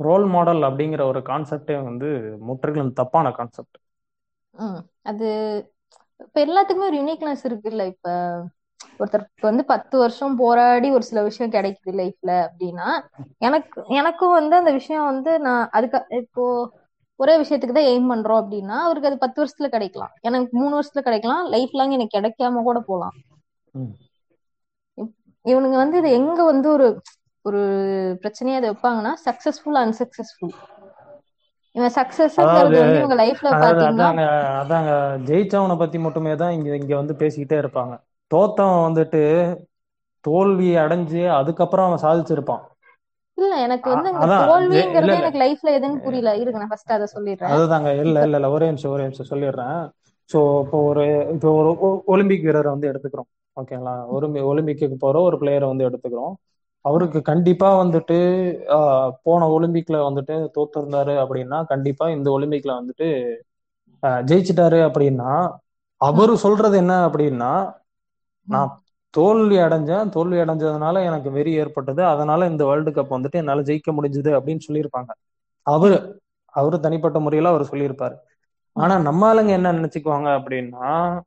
ரோல் மாடல் அப்படிங்கிற ஒரு கான்செப்டே வந்து முற்றிலும் தப்பான கான்செப்ட் அது இப்ப எல்லாத்துக்குமே ஒரு யூனிக்னஸ் இருக்குல்ல இப்ப? ஒருத்தருக்கு வந்து பத்து வருஷம் போராடி ஒரு சில விஷயம் கிடைக்குது லைஃப்ல அப்படின்னா எனக்கு எனக்கும் வந்து அந்த விஷயம் வந்து நான் அதுக்கு இப்போ ஒரே விஷயத்துக்கு தான் எய்ம் பண்றோம் அப்படின்னா அவருக்கு அது பத்து வருஷத்துல கிடைக்கலாம். எனக்கு மூணு வருஷத்துல கிடைக்கலாம். லைஃப் லாங் எனக்கு கிடைக்காம கூட போகலாம் ம். இப்- இவனுங்க வந்து இது எங்க வந்து ஒரு ஒரு பிரச்சனையா அதை வைப்பாங்கன்னா சக்சஸ்ஃபுல் அன்சக்சஸ்ஃபுல் இவன் சக்சஸ்ங்கிறது வந்து இவங்க லைஃப்ல பாத்தீங்கன்னா அதாங்க ஜெயிச்சவனை பத்தி மட்டுமே தான் இங்க இங்க வந்து பேசிக்கிட்டே இருப்பாங்க. தோத்தவன் வந்துட்டு தோல்வி அடைஞ்சு அதுக்கப்புறம் அவன் சாதிச்சிருப்பான். இல்ல எனக்கு வந்து தோல்விங்கிறது எனக்கு லைஃப்ல எதுன்னு புரியல. இருங்க நான் ஃபர்ஸ்ட் அதை சொல்லிடுறேன். அதுதாங்க. இல்ல இல்ல இல்ல. ஒரே நிமிஷம் ஒரே நிமிஷம். சொல்லிடுறேன். ஸோ இப்போ ஒரு இப்போ ஒரு ஒலிம்பிக் வீரரை வந்து எடுத்துக்கிறோம். ஓகேங்களா? ஒரு ஒலிம்பிக்கு போற ஒரு பிளேயரை வந்து எடுத்துக்கிறோம். அவருக்கு கண்டிப்பா வந்துட்டு போன ஒலிம்பிக்ல வந்துட்டு தோத்திருந்தாரு அப்படின்னா கண்டிப்பா இந்த ஒலிம்பிக்ல வந்துட்டு ஜெயிச்சிட்டாரு அப்படின்னா அவரு சொல்றது என்ன அப்படின்னா நான் தோல்வி அடைஞ்சேன். தோல்வி அடைஞ்சதுனால எனக்கு வெறி ஏற்பட்டது. அதனால இந்த வேர்ல்டு கப் வந்துட்டு என்னால ஜெயிக்க முடிஞ்சது அப்படின்னு சொல்லியிருப்பாங்க. அவரு அவரு தனிப்பட்ட முறையில அவர் சொல்லியிருப்பாரு. ஆனா நம்ம ஆளுங்க என்ன நினைச்சுக்குவாங்க அப்படின்னா.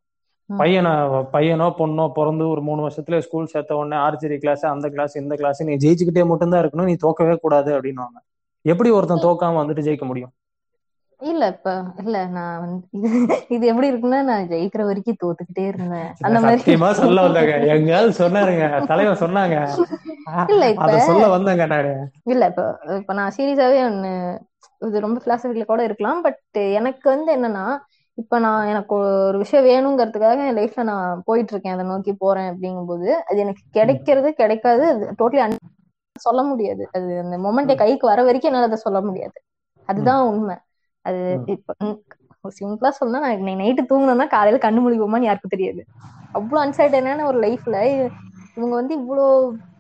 பையனை பையனோ பொண்ணோ பிறந்து ஒரு மூணு வருஷத்துல ஸ்கூல் சேர்த்த உடனே ஆர்ச்சரி கிளாஸ் அந்த கிளாஸ் இந்த கிளாஸ் நீ ஜெயிச்சுக்கிட்டே மட்டும்தான் இருக்கணும். நீ தோக்கவே கூடாது அப்படின்னுவாங்க. எப்படி ஒருத்தன் தோக்காம வந்துட்டு ஜெயிக்க முடியும்? இல்ல இப்ப இல்ல நான் வந்து இது எப்படி இருக்குன்னா நான் ஜெயிக்கிற வரைக்கும் தோத்துக்கிட்டே இருந்தேன். அந்த மாதிரி சத்தியமா சொல்ல வந்தாங்க. எங்காவது சொன்னாருங்க. தலைவர் சொன்னாங்க. இல்ல இப்ப சொல்ல வந்தாங்க நானு. இல்ல இப்ப இப்ப நான் சீரியஸாவே ஒண்ணு இது ரொம்ப பிலாசபில கூட இருக்கலாம். பட் எனக்கு வந்து என்னன்னா இப்ப நான் எனக்கு ஒரு விஷயம் வேணுங்கிறதுக்காக என் லைஃப்ல நான் போயிட்டு இருக்கேன் அதை நோக்கி போறேன் அப்படிங்கும்போது அது எனக்கு கிடைக்கிறது கிடைக்காது. டோட்டலி சொல்ல முடியாது. அது அந்த மொமெண்ட் கைக்கு வர வரைக்கும் என்னால அதை சொல்ல முடியாது. அதுதான் உண்மை. அது. இப்ப சிம்பிளா சொல்லணும் நான் நைட்டு தூங்கணும்னா காலையில கண்ணு முழிப்போமான்னு யாருக்கும் தெரியாது அவ்வளவு அன்சர்டனான ஒரு லைஃப்ல இவங்க வந்து இவ்வளோ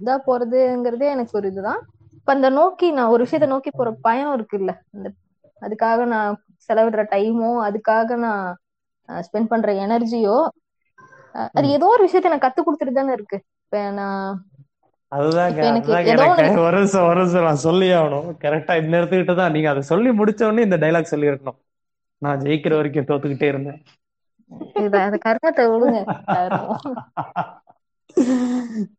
இதா போறதுங்கிறதே எனக்கு ஒரு இதுதான் இப்ப அந்த நோக்கி நான் ஒரு விஷயத்த நோக்கி போற பயம் இருக்குல்ல அந்த அதுக்காக நான் செலவிடுற டைமோ அதுக்காக நான் ஸ்பெண்ட் பண்ற எனர்ஜியோ அது. ஏதோ ஒரு விஷயத்த எனக்கு கத்து கொடுத்துட்டு தானே இருக்கு இப்ப நான் அதுதாங்க எனக்கு அதுதாங்க ஏதோ எனக்கு ஒரு நிமிஷம் ஒரு நிமிஷம் நான் சொல்லி ஆகணும். கரெக்டா இந்த இடத்துக்கிட்ட தான் நீங்க அதை சொல்லி முடிச்ச உடனே இந்த டைலாக் சொல்லி இருக்கணும் நான் ஜெயிக்கிற வரைக்கும் தோத்துக்கிட்டே இருந்தேன். கர்மத்தை விடுங்க.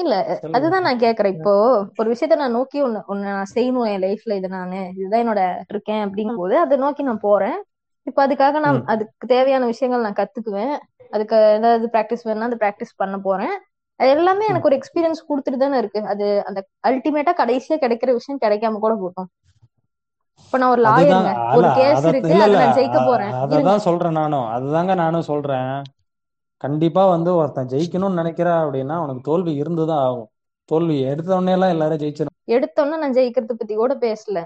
இல்ல அதுதான் நான் கேக்குறேன். இப்போ ஒரு விஷயத்த நான் நோக்கி ஒண்ணு ஒண்ணு நான் செய்யணும் என் லைஃப்ல இது நானு இதுதான் என்னோட இருக்கேன் அப்படிங்கும் போது அதை நோக்கி நான் போறேன். இப்ப அதுக்காக நான். அதுக்கு தேவையான விஷயங்கள் நான் கத்துக்குவேன். அதுக்கு ஏதாவது பிராக்டிஸ் வேணும்னா அந்த பிராக்டிஸ் பண்ண போறேன். அது எல்லாமே எனக்கு ஒரு எக்ஸ்பீரியன்ஸ் கொடுத்துட்டு தானே இருக்கு. அது அந்த அல்டிமேட்டா கடைசியா கிடைக்கிற விஷயம் கிடைக்காம கூட போகும் இப்ப நான் ஒரு லாயருங்க ஒரு கேஸ் இருக்கு அதை நான் ஜெயிக்க போறேன். அததான் சொல்றேன் நானும் அதுதாங்க நானும் சொல்றேன். கண்டிப்பா வந்து ஒருத்தன் ஜெயிக்கணும்னு நினைக்கிறா அப்படின்னா அவனுக்கு தோல்வி இருந்துதான் ஆகும். தோல்வி எடுத்த உடனே எல்லாம் எல்லாரும் ஜெயிச்சிடும் எடுத்தோன்னே நான் ஜெயிக்கிறத பத்தி கூட பேசல.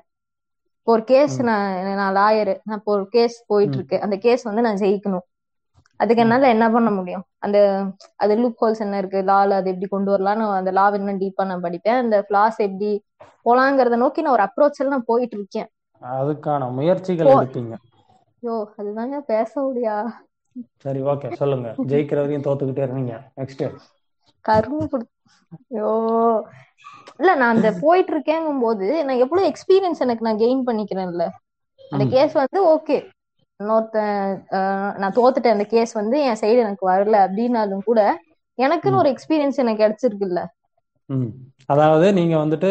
இப்போ ஒரு கேஸ். நான் நான் லாயரு நான் இப்போ ஒரு கேஸ் போயிட்டு. இருக்கு. அந்த கேஸ் வந்து நான் ஜெயிக்கணும். அதுக்கு. என்னால என்ன பண்ண முடியும்? அந்த அது லூப் ஹோல்ஸ் என்ன இருக்கு? லால அது எப்படி கொண்டு வரலாம்னு அந்த லா இன்னும் டீப்பா நான் படிப்பேன். அந்த ஃபிளாஸ் எப்படி போலாங்கிறத நோக்கி நான் ஒரு அப்ரோச்ல நான் போயிட்டு இருக்கேன். அதுக்கான முயற்சிகள் எடுப்பீங்க. ஐயோ அதுதாங்க பேச முடியா. சரி ஓகே சொல்லுங்க. ஜெயிக்கிற வரையும் தோத்துக்கிட்டே இருந்தீங்க. நெக்ஸ்ட் கரும்பு ஐயோ இல்ல நான் அந்த போயிட்டு இருக்கேங்கும் போது நான் எவ்வளவு எக்ஸ்பீரியன்ஸ் எனக்கு நான் கெயின் பண்ணிக்கிறேன்ல. அந்த கேஸ் வந்து ஓகே இன்னொருத்தன் நான் தோத்துட்டேன். அந்த கேஸ் வந்து என் சைடு எனக்கு வரல அப்படின்னாலும் கூட எனக்குன்னு ஒரு எக்ஸ்பீரியன்ஸ் எனக்கு கிடைச்சிருக்குல்ல. அதாவது நீங்க வந்துட்டு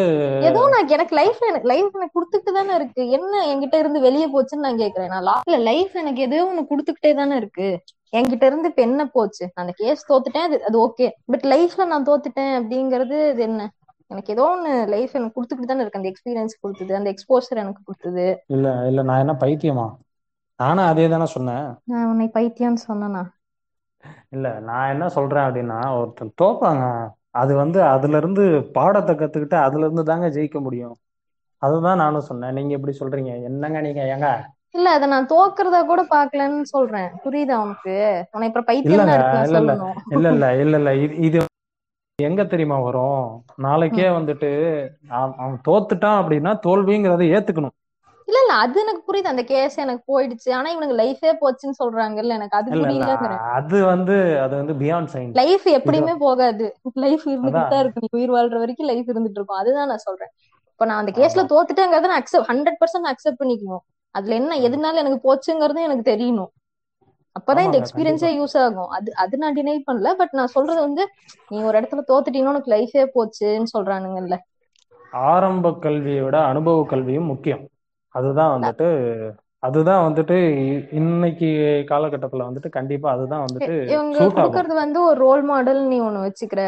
ஏதோ நான் எனக்கு லைஃப்ல எனக்கு லைஃப் எனக்கு கொடுத்துட்டு தானே இருக்கு. என்ன என்கிட்ட இருந்து வெளியே போச்சுன்னு நான் கேக்குறேன். நான் லாஸ்ட்ல லைஃப் எனக்கு ஏதோ ஒண்ணு கொடுத்துக்கிட்டே தானே இருக்கு. என்கிட்ட இருந்து இப்ப என்ன போச்சு? நான் அந்த கேஸ் தோத்துட்டேன். அது அது ஓகே பட் லைஃப்ல நான் தோத்துட்டேன் அப்படிங்கறது இது என்ன? எனக்கு ஏதோ ஒண்ணு லைஃப் எனக்கு கொடுத்துக்கிட்டு தானே இருக்கு. அந்த எக்ஸ்பீரியன்ஸ் கொடுத்தது அந்த எக்ஸ்போசர் எனக்கு கொடுத்தது. இல்ல இல்ல. நான் என்ன பைத்தியமா? நானும் அதே தானே சொன்னேன். நான் உன்னை பைத்தியம்னு சொன்னனா? இல்ல நான் என்ன சொல்றேன் அப்படின்னா ஒருத்தன் தோப்பாங்க அது வந்து அதுல இருந்து பாடத்தை கத்துக்கிட்டு அதுல இருந்து தாங்க ஜெயிக்க முடியும். அதுதான் நானும் சொன்னேன். நீங்க எப்படி சொல்றீங்க? என்னங்க நீங்க ஏங்க? இல்ல அத நான் தோக்குறதா கூட பாக்கலன்னு சொல்றேன். புரியுதா உனக்கு? உன்னை இப்ப பைத்தியம் இல்ல இல்ல. இல்ல இல்ல இல்ல இல்ல. இது இது எங்க தெரியுமா வரும்? நாளைக்கே. வந்துட்டு அவன் தோத்துட்டான் அப்படின்னா தோல்விங்கிறத ஏத்துக்கணும். இல்ல இல்ல அது எனக்கு புரியுது. அந்த கேஸ் எனக்கு போயிடுச்சு. ஆனா இவனுக்கு லைஃபே போச்சுன்னு சொல்றாங்கல்ல எனக்கு அது புரியலங்கிறேன் அது வந்து அது வந்து பியாண்ட் சயின்ஸ் லைஃப் எப்படியுமே போகாது. லைஃப் இருந்துகிட்டு அதான். தான் இருக்கு. நீ உயிர் வாழ்ற வரைக்கும் லைஃப் இருந்துட்டு இருக்கும். அதுதான் நான் சொல்றேன். இப்ப நான் அந்த கேஸ்ல தோத்துட்டேங்கிறத நான் அக்செப்ட் ஹண்ட்ரட் பர்சன்ட் அக்செப்ட் பண்ணிக்கணும். அதுல என்ன எதுனால எனக்கு போச்சுங்கிறது எனக்கு தெரியணும். அப்பதான் இந்த எக்ஸ்பீரியன்ஸே யூஸ் ஆகும். அது அது நான் டினை பண்ணல. பட் நான் சொல்றது வந்து நீ ஒரு இடத்துல தோத்துட்டீங்கன்னா உனக்கு லைஃபே போச்சுன்னு சொல்றானுங்கல்ல. ஆரம்ப கல்வியை விட அனுபவ கல்வியும் முக்கியம். அதுதான் வந்துட்டு அதுதான் வந்துட்டு இன்னைக்கு காலகட்டத்துல வந்துட்டு கண்டிப்பா அதுதான் வந்துட்டு இவங்க குடுக்கறது வந்து ஒரு ரோல் மாடல் நீ ஒண்ணு வச்சுக்கிற.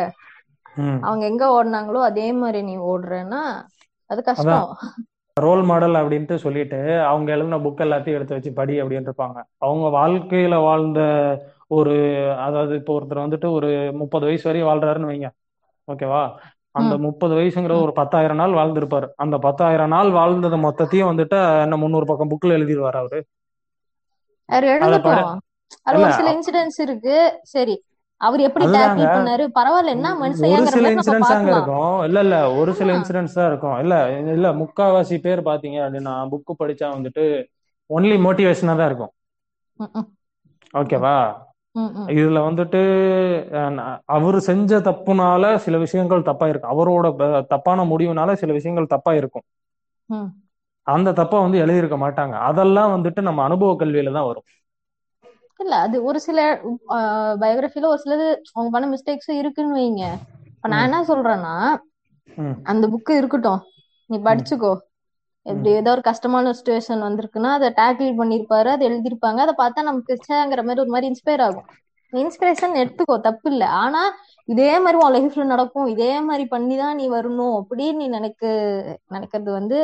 அவங்க எங்க ஓடுனாங்களோ அதே மாதிரி நீ ஓடுறேன்னா அது கஷ்டம். ரோல் மாடல் அப்படின்ட்டு சொல்லிட்டு அவங்க எழுதின புக் எல்லாத்தையும் எடுத்து வச்சு படி அப்படின்னு இருப்பாங்க. அவங்க வாழ்க்கையில வாழ்ந்த ஒரு அதாவது இப்போ ஒருத்தர் வந்துட்டு ஒரு முப்பது வயசு வரையும் வாழ்றாருன்னு வைங்க. ஓகேவா? அந்த முப்பது வயசுங்கிற ஒரு பத்தாயிரம் நாள் வாழ்ந்திருப்பாரு. அந்த பத்தாயிரம் நாள் வாழ்ந்தது மொத்தத்தையும் வந்துட்டு என்ன முந்நூறு பக்கம் புக்ல எழுதிடுவாரு அவரு. ஒரு சில இன்சிடென்ட்ஸ் இருக்கு. சரி அவர் எப்படி டேக்கிள் பண்ணாரு? பரவாயில்ல என்ன ஒரு சில இன்சிடென்ட்ஸ் பார்க்கலாம். இருக்கும். இல்ல இல்ல ஒரு சில இன்சிடென்ட்ஸ் தான் இருக்கும். இல்ல இல்ல முக்காவாசி பேர் பாத்தீங்க அப்படின்னா புக்கு படிச்சா வந்துட்டு ஒன்லி மோட்டிவேஷனா தான் இருக்கும். ஓகேவா இதுல வந்துட்டு அவர் செஞ்ச தப்புனால சில விஷயங்கள் தப்பா இருக்கு அவரோட தப்பான முடிவுனால சில விஷயங்கள் தப்பா இருக்கும் அந்த தப்பை வந்து எழுதியிருக்க மாட்டாங்க. அதெல்லாம் வந்துட்டு நம்ம அனுபவ கல்வியில தான் வரும். இல்ல அது ஒரு சில பயோகிராஃபில ஒரு சிலது அவங்க பண்ண மிஸ்டேக்ஸும் இருக்குன்னு வைங்க. இப்ப நான் என்ன சொல்றேன்னா அந்த புக்கு இருக்கட்டும். நீ படிச்சுக்கோ. ம் எப்படி ஏதோ ஒரு கஷ்டமான சுச்சுவேஷன் வந்திருக்குன்னா அதை டேக்கிள் பண்ணியிருப்பாரு அதை எழுதியிருப்பாங்க. அதை பார்த்தா நமக்கு ச்சேங்கிற மாதிரி ஒரு மாதிரி இன்ஸ்பயர் ஆகும். இன்ஸ்பிரேஷன் எடுத்துக்கோ தப்பு இல்லை. ஆனா இதே மாதிரி உன் லைஃப்ல நடக்கும். இதே மாதிரி பண்ணிதான் நீ வரணும் அப்படின்னு நீ நினைக்க நினைக்கிறது வந்து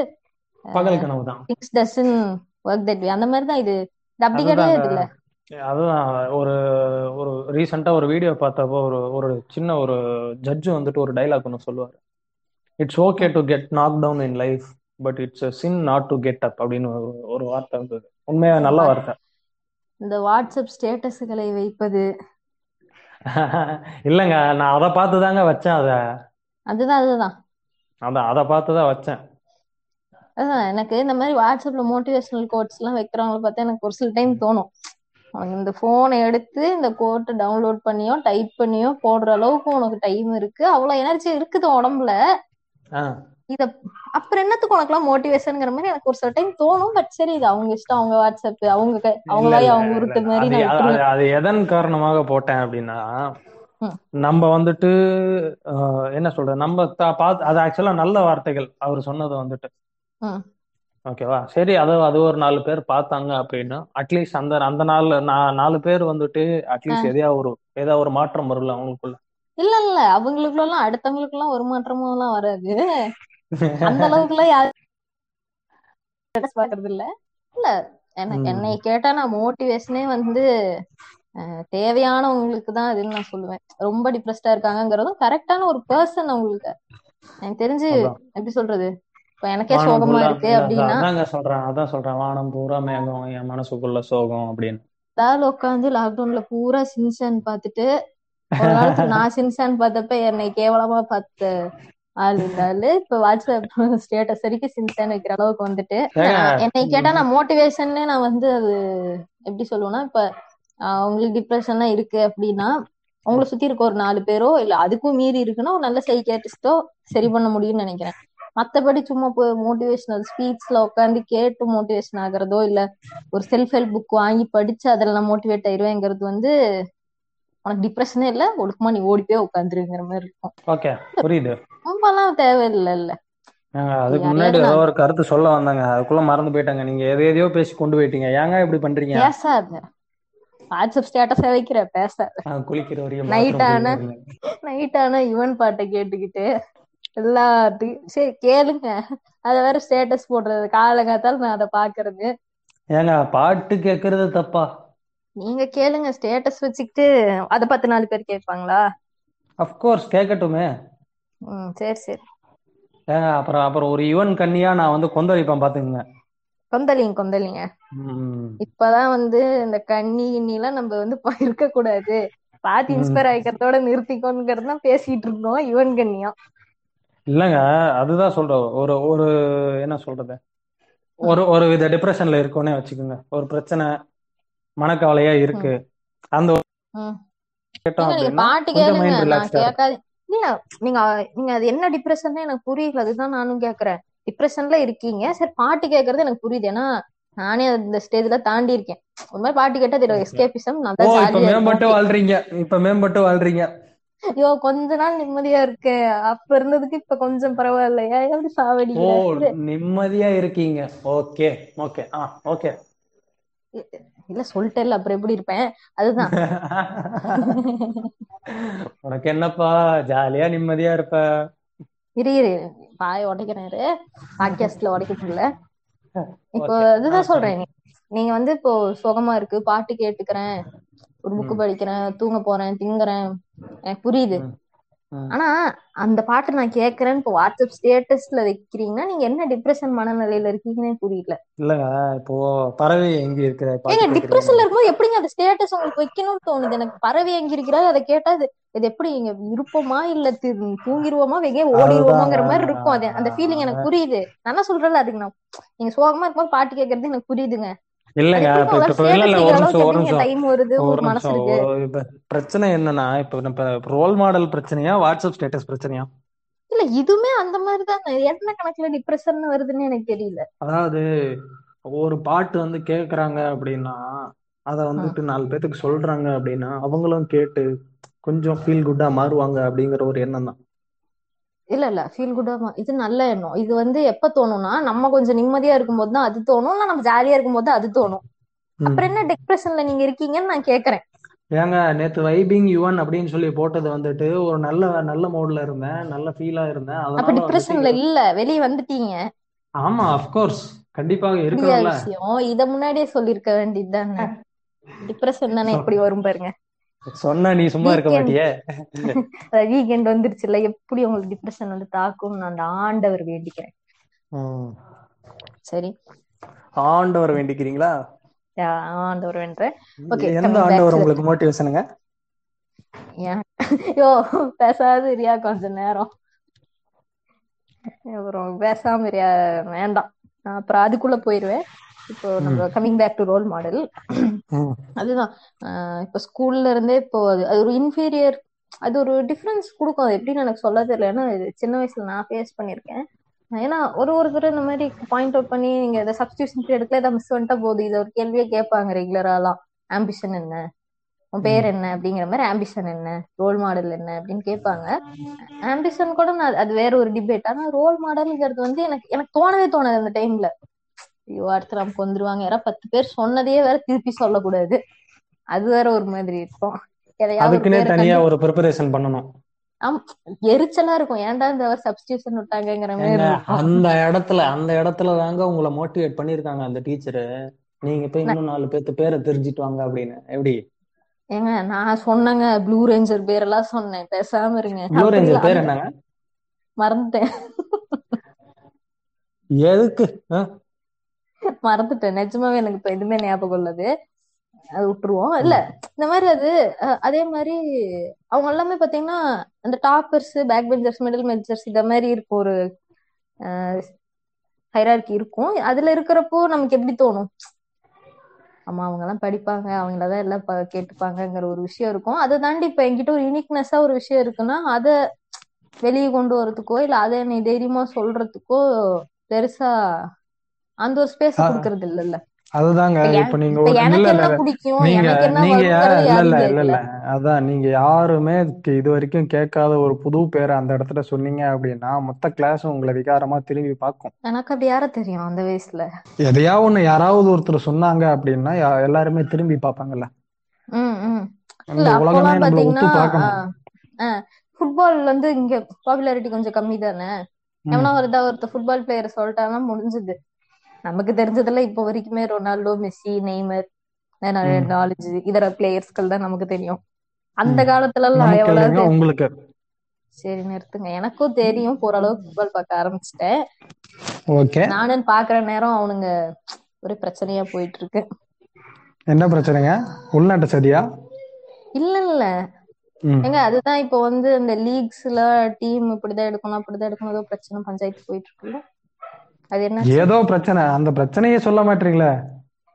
அந்த மாதிரி தான் இது. அப்படி கிடையாது இல்ல. அதுதான் ஒரு ஒரு ரீசெண்டா ஒரு வீடியோ பார்த்தப்போ ஒரு ஒரு சின்ன ஒரு ஜட்ஜ் வந்துட்டு ஒரு டைலாக் ஒன்று சொல்லுவார். It's okay to get knock down in life but it's sin not to get up அப்படின்னு ஒரு ஒரு வார்த்தை இருந்தது உண்மையா நல்ல வார்த்தை. இந்த வாட்ஸ்அப் ஸ்டேட்டஸ்களை வைப்பது. இல்லைங்க நான் அதை பார்த்து தாங்க வச்சேன் அதை. அதுதான் அதுதான். அதான் அதை பார்த்து தான் வச்சேன். அதான் எனக்கு இந்த மாதிரி வாட்ஸ்அப்ல மோட்டிவேஷனல் கோட்ஸ் எல்லாம் வைக்கிறவங்கள பார்த்தா எனக்கு ஒரு சில டைம் தோணும். அவங்க இந்த போனை எடுத்து இந்த கோட்டை டவுன்லோட் பண்ணியோ டைப் பண்ணியோ போடுற அளவுக்கு உனக்கு டைம் இருக்கு. அவ்வளவு எனர்ஜி இருக்குது உடம்புல. இத அப்புறம் என்னத்துக்கு உனக்குலாம் மோட்டிவேஷன்ங்கிற மாதிரி எனக்கு ஒரு சில டைம் தோணும் பட் சரி இது அவங்க இஷ்டம் அவங்க வாட்ஸ்அப் அவங்க அவங்க அவங்க உருட்டு. மாதிரி அது எதன் காரணமாக போட்டேன் அப்படின்னா. நம்ம வந்துட்டு என்ன சொல்றது நம்ம பார்த்து அது ஆக்சுவலா நல்ல வார்த்தைகள் அவர் சொன்னது வந்துட்டு. ஓகேவா சரி அது அது ஒரு நாலு பேர் பார்த்தாங்க அப்படின்னா அட்லீஸ்ட் அந்த அந்த நாலு நா- நாலு பேர் வந்துட்டு அட்லீஸ்ட் எதையா ஒரு ஏதா ஒரு மாற்றம் வரும்ல அவங்களுக்குள்ள இல்ல இல்ல அவங்களுக்குள்ள எல்லாம் அடுத்தவங்களுக்கு எல்லாம் ஒரு மாற்றமும் எல்லாம் வராது அந்த அளவுக்கு எல்லாம் யாரும் பாக்குறது இல்ல இல்ல என்ன கேட்டா நான் மோட்டிவேஷனே வந்து தேவையானவங்களுக்கு தான் அதுன்னு நான் சொல்லுவேன். ரொம்ப டிப்ரெஸ்டா இருக்காங்கங்கிறதும் கரெக்டான ஒரு பர்சன் அவங்களுக்கு. எனக்கு தெரிஞ்சு. எப்படி சொல்றது? இப்ப எனக்கே சோகமா இருக்கு அப்படின்னா சொல்றேன் அதான் சொல்றேன். வானம் பூரா மேகம் என் மனசுக்குள்ள சோகம் அப்படின்னு. அதாவது உட்காந்து லாக்டவுன்ல பூரா சின்சான் பார்த்துட்டு ஒரு காலத்துல நான் சின்சான் பார்த்தப்ப என்னை கேவலமா பார்த்த ஆள் ஆளு இப்ப வாட்ஸ்அப் ஸ்டேட்டஸ் வரைக்கும் சின்சான் வைக்கிற அளவுக்கு வந்துட்டு என்னை கேட்டா நான் மோட்டிவேஷன்ல நான் வந்து அது எப்படி சொல்லுவேன்னா இப்ப உங்களுக்கு டிப்ரெஷன்லாம் இருக்கு அப்படின்னா உங்களை சுத்தி இருக்க ஒரு நாலு பேரோ இல்ல அதுக்கும் மீறி இருக்குன்னா ஒரு நல்ல சைக்கியாட்ரிஸ்டோ சரி பண்ண முடியும்னு நினைக்கிறேன். மத்தபடி சும்மா போய் மோட்டிவேஷனல் ஸ்பீச்ல உட்காந்து கேட்டு மோட்டிவேஷன் ஆகுறதோ இல்ல ஒரு செல்ஃப் ஹெல்ப் புக் வாங்கி படிச்சு அதுல நான் மோட்டிவேட் ஆயிருவேங்கிறது வந்து உனக்கு டிப்ரெஷனே இல்ல ஒழுக்கமா நீ ஓடி போய் உட்காந்துருங்கிற மாதிரி இருக்கும். ஓகே புரியுது. ரொம்பலாம் தேவையில்லை இல்ல அதுக்கு முன்னாடி ஏதோ ஒரு கருத்து சொல்ல வந்தாங்க. அதுக்குள்ள மறந்து போயிட்டாங்க. நீங்க எதை எதையோ பேசி கொண்டு போயிட்டீங்க. ஏங்க இப்படி பண்றீங்க? பேசாத வாட்ஸ்அப் ஸ்டேட்டஸா வைக்கிற நான் குளிக்கிற வரையும் நைட் ஆனா. நைட் ஆனா யுவன் பாட்டை கேட்டுக்கிட்டு எல்லாத்தையும் சரி கேளுங்க. அத வேற ஸ்டேட்டஸ் போடுறது காலங்காத்தால நான் அதை பாக்குறது. ஏங்க பாட்டு கேக்குறது தப்பா? நீங்க கேளுங்க ஸ்டேட்டஸ் வச்சுக்கிட்டு அதை பத்து நாலு பேர் கேட்பாங்களா? அஃப்கோர்ஸ் கேட்கட்டுமே. ம் சரி சரி. அப்புறம் அப்புறம் ஒரு யுவன் கன்னியா நான் வந்து கொந்தளிப்பேன் பாத்துக்கங்க கொந்தளிங்க கொந்தளிங்க. இப்பதான் வந்து இந்த கண்ணி கிண்ணிலாம் நம்ம வந்து இருக்க கூடாது. பார்த்து ம். இன்ஸ்பயர் ஆயிக்கிறதோட நிறுத்திக்கோங்கிறது தான் பேசிட்டு இருந்தோம் யுவன் கண்ணியா இல்லைங்க அதுதான் சொல்றேன் ஒரு ஒரு என்ன சொல்றது? ஒரு ஒரு வித டிப்ரெஷன்ல இருக்கோன்னே வச்சுக்கோங்க. ஒரு பிரச்சனை மனக்கவலையா இருக்கு. அந்த நீங்க பாட்டு கேளுங்க. இல்ல நீங்க நீங்க அது என்ன டிப்ரெஷன் எனக்கு புரியல. அதுதான் நானும் கேக்குறேன் டிப்ரெஷன்ல இருக்கீங்க. சரி பாட்டு கேக்குறது எனக்கு புரியுது. ஏன்னா நானே இந்த ஸ்டேஜ்ல தாண்டி இருக்கேன். ஒரு மாதிரி பாட்டு கேட்டா Okay. எஸ்கேபிசம் மேம்பட்டு வாழ்றீங்க. இப்ப மேம்பட்டு வாழ்றீங்க. ஐயோ கொஞ்ச நாள் நிம்மதியா இருக்கேன். அப்ப இருந்ததுக்கு இப்ப கொஞ்சம் பரவாயில்லையா? எப்படி நிம்மதியா இருக்கீங்க. Okay okay. ஆ ஓகே. இல்ல சொல்லிட்டேல்ல அப்புறம் எப்படி இருப்பேன்? அதுதான். உனக்கு என்னப்பா? ஜாலியா நிம்மதியா இருப்ப. இரு இரு. பாய உடைக்கிறேன் இரு. பாட்காஸ்ட்ல உடைக்க முடியல. இப்போ. இதுதான் சொல்றேன். நீங்க வந்து இப்போ சுகமா இருக்கு பாட்டு கேட்டுக்கிறேன் ஒரு புக்கு. படிக்கிறேன் தூங்க போறேன் திங்குறேன். எனக்கு புரியுது. ஆனா அந்த பாட்டு நான் கேக்குறேன்னு இப்போ வாட்ஸ்அப் ஸ்டேட்டஸ்ல வைக்கிறீங்கன்னா நீங்க என்ன டிப்ரெஷன் மனநிலையில இருக்கீங்கன்னே புரியல. இல்லங்க இப்போ பறவை எங்க இருக்கிற ஏங்க டிப்ரெஷன்ல இருக்கும்போது எப்படிங்க அந்த ஸ்டேட்டஸ் உங்களுக்கு வைக்கணும்னு தோணுது? எனக்கு பறவை எங்க இருக்கிறா அதை கேட்டா இது இது எப்படி இங்க இருப்போமா? இல்ல தி- தூங்கிருவோமாங்கிற அதுதாங்க ஓடிடுவோமாங்கிற மாதிரி இருக்கும். அது அந்த ஃபீலிங் எனக்கு புரியுது. நான் என்ன சொல்றேன்ல அதுக்கு நான் நீங்க சோகமா இருக்கும்போது பாட்டு கேட்கறது எனக்கு புரியுதுங்க. இல்லங்க இப்ப இப்ப இல்ல இல்ல ஒரு நிமிஷம் நிமிஷம். நிமிஷம் இப்ப பிரச்சனை என்னன்னா இப்ப நம்ம ரோல் மாடல் பிரச்சனையா வாட்ஸ்அப் ஸ்டேட்டஸ் பிரச்சனையா? இல்ல இதுவுமே அந்த மாதிரி தான். என்ன கணக்குல டிப்ரெஷன் வருதுன்னு எனக்கு தெரியல. அதாவது ஒரு பாட்டு வந்து கேக்குறாங்க அப்படின்னா அத வந்துட்டு நாலு பேத்துக்கு சொல்றாங்க அப்படின்னா அவங்களும் கேட்டு கொஞ்சம் ஃபீல் குட்டா மாறுவாங்க அப்படிங்கிற ஒரு எண்ணம் தான். இல்ல இல்ல. ஃபீல் குட்டா இது நல்ல எண்ணம். இது வந்து எப்ப தோணும்னா நம்ம கொஞ்சம் நிம்மதியா இருக்கும்போது தான் அது தோணும். இல்ல நம்ம ஜாலியா இருக்கும்போது அது தோணும். அப்புறம் என்ன டிப்ரெஷன்ல நீங்க இருக்கீங்கன்னு நான் கேக்குறேன். ஏங்க நேத்து வைபிங் யுவன் அப்படின்னு சொல்லி போட்டது வந்துட்டு ஒரு நல்ல நல்ல மூட்ல இருந்தேன். நல்ல ஃபீலா இருந்தேன். அப்ப டிப்ரெஷன்ல இல்ல. வெளிய வந்துட்டீங்க. ஆமா அஃப்கோர்ஸ் கண்டிப்பாக புரியாத இருக்கிறோம்ல. விஷயம். இத முன்னாடியே சொல்லிருக்க வேண்டியதுதானே. டிப்ரெஷன் தானே எப்படி வரும் பாருங்க. சொன்னா நீ சும்மா இருக்க. மாட்டியே? வீக்கெண்ட் வந்துருச்சுல்ல எப்படி உங்களுக்கு டிப்ரெஷன் வந்து தாக்கும் நான் அந்த ஆண்டவர் வேண்டிக்கிறேன். சரி. ஆண்டவர் வேண்டிக்கிறீங்களா? ஆண்டவர் வேண்டேன் ஓகே எந்த ஆண்டவர் உங்களுக்கு மோட்டிவேஷனுங்க யோ பேசாது இரியா கொஞ்ச நேரம். அப்புறம் பேசாம இரியா வேண்டாம். அப்புறம் அதுக்குள்ள போயிருவேன். இப்போ நம்ம coming back to role model. அதுதான். இப்ப ஸ்கூல்ல இருந்தே இப்போ அது ஒரு இன்ஃபீரியர் அது ஒரு டிஃபரன்ஸ் கொடுக்கும். அது எப்படின்னு எனக்கு சொல்ல தெரியல. ஏன்னா இது சின்ன வயசுல நான் ஃபேஸ் பண்ணியிருக்கேன். ஏன்னா ஒரு ஒருத்தர் இந்த மாதிரி பாயிண்ட் அவுட் பண்ணி நீங்க இந்த சப்ஸ்டியூஷன் பீரியடுக்குள்ள ஏதாவது மிஸ் பண்ணிட்டா போகுது இது ஒரு கேள்வியே கேட்பாங்க ரெகுலராலாம் ஆம்பிஷன் என்ன? உன் பேர் என்ன? அப்படிங்கிற மாதிரி ஆம்பிஷன் என்ன? ரோல் மாடல் என்ன? அப்படின்னு கேட்பாங்க. ஆம்பிஷன் கூட நான் அது வேற ஒரு டிபேட் ஆனா ரோல் மாடல்ங்கிறது வந்து எனக்கு எனக்கு தோணவே தோணாது அந்த டைம்ல ஐயோ அடுத்து நமக்கு வந்துருவாங்க யாராவது பத்து பேர் சொன்னதையே வேற திருப்பி சொல்லக்கூடாது. அது வேற ஒரு மாதிரி இருக்கும். ஒரு அதுக்குன்னே பேரை தனியா ஒரு ப்ரிப்பரேஷன் பண்ணணும். எரிச்சலா இருக்கும். ஏன்டா இந்த சப்ஸ்டியூஷன் விட்டாங்கங்கிற மாதிரி அந்த இடத்துல அந்த இடத்துல தாங்க உங்களை மோட்டிவேட் பண்ணிருக்காங்க அந்த டீச்சரு நீங்க போய் இன்னும் நாலு பேர்த்து பேரை தெரிஞ்சிட்டு வாங்க அப்படின்னு. எப்படி? ஏங்க நான் சொன்னேங்க ப்ளூ ரேஞ்சர் பேரெல்லாம் சொன்னேன். பேசாம இருங்க. ப்ளூ ரேஞ்சர் பேர் என்னங்க? மறந்துட்டேன். எதுக்கு? மறந்துட்டேன். நிஜமாவே எனக்கு இப்ப எதுவுமே ஞாபகம் இல்லது. அது விட்டுருவோம். இல்ல இந்த மாதிரி அது அதே மாதிரி அவங்க எல்லாமே பாத்தீங்கன்னா அந்த toppers back benchers middle benchers இந்த மாதிரி இருக்கும் ஒரு ஹைரார்கி இருக்கும். அதுல இருக்கிறப்போ நமக்கு எப்படி தோணும்? ஆமா அவங்க எல்லாம் படிப்பாங்க. அவங்களதான் எல்லாம் கேட்டுப்பாங்கங்கிற ஒரு விஷயம் இருக்கும். அதை தாண்டி இப்ப என்கிட்ட ஒரு யூனிக்னஸா ஒரு விஷயம் இருக்குன்னா அதை வெளியே கொண்டு வரதுக்கோ இல்ல அதை நீ தைரியமா சொல்றதுக்கோ பெருசா அந்த ஒரு ஸ்பேஸ். கொடுக்கறது இல்லல்ல. அதுதாங்க இப்ப நீங்க ஒரு இல்ல இல்ல நீங்க நீங்க இல்ல இல்ல இல்ல இல்ல. அதான் நீங்க யாருமே இது வரைக்கும் கேட்காத ஒரு புது பேரை அந்த இடத்துல சொன்னீங்க அப்படின்னா மொத்த கிளாஸ் உங்களை விகாரமா திரும்பி பார்க்கும். எனக்கு அப்படி யார தெரியும் அந்த வயசுல? எதையா ஒண்ணு யாராவது ஒருத்தர் சொன்னாங்க அப்படின்னா எல்லாருமே திரும்பி இல்ல இந்த உலகமே நம்மள ஒத்து பார்க்கணும் ஃபுட்பால் வந்து இங்க பாப்புலாரிட்டி கொஞ்சம் கம்மி தானே. எவனா வருதா ஒருத்தர் ஃபுட்பால் பிளேயர் சொல்லிட்டாங்கன்னா முடிஞ்சது. நமக்கு தெரிஞ்சதுல இப்போ வரைக்குமே ரொனால்டோ மெஸ்ஸி நெய்மர் நிறைய. நாலேஜ் இதர பிளேயர்ஸ்கள் தான் நமக்கு தெரியும். அந்த. காலத்துல எல்லாம் எவ்வளவு உங்களுக்கு. சரி நிறுத்துங்க. எனக்கும் தெரியும். ஓரளவுக்கு ஃபுட்பால் பார்க்க ஆரம்பிச்சிட்டேன். ஓகே. நானும் பாக்குற நேரம் அவனுங்க ஒரு பிரச்சனையா போயிட்டு இருக்கு என்ன பிரச்சனைங்க? உள்நாட்டு சதியா இல்ல இல்ல. ஏங்க அதுதான் இப்போ வந்து இந்த லீக்ஸ்ல டீம் இப்படிதான் எடுக்கணும் அப்படிதான் எடுக்கணும் ஏதோ பிரச்சனை பஞ்சாயத்து போயிட்டு இருக்குல்ல அது என்ன ஏதோ பிரச்சனை. அந்த பிரச்சனையே சொல்ல மாட்டீங்களே?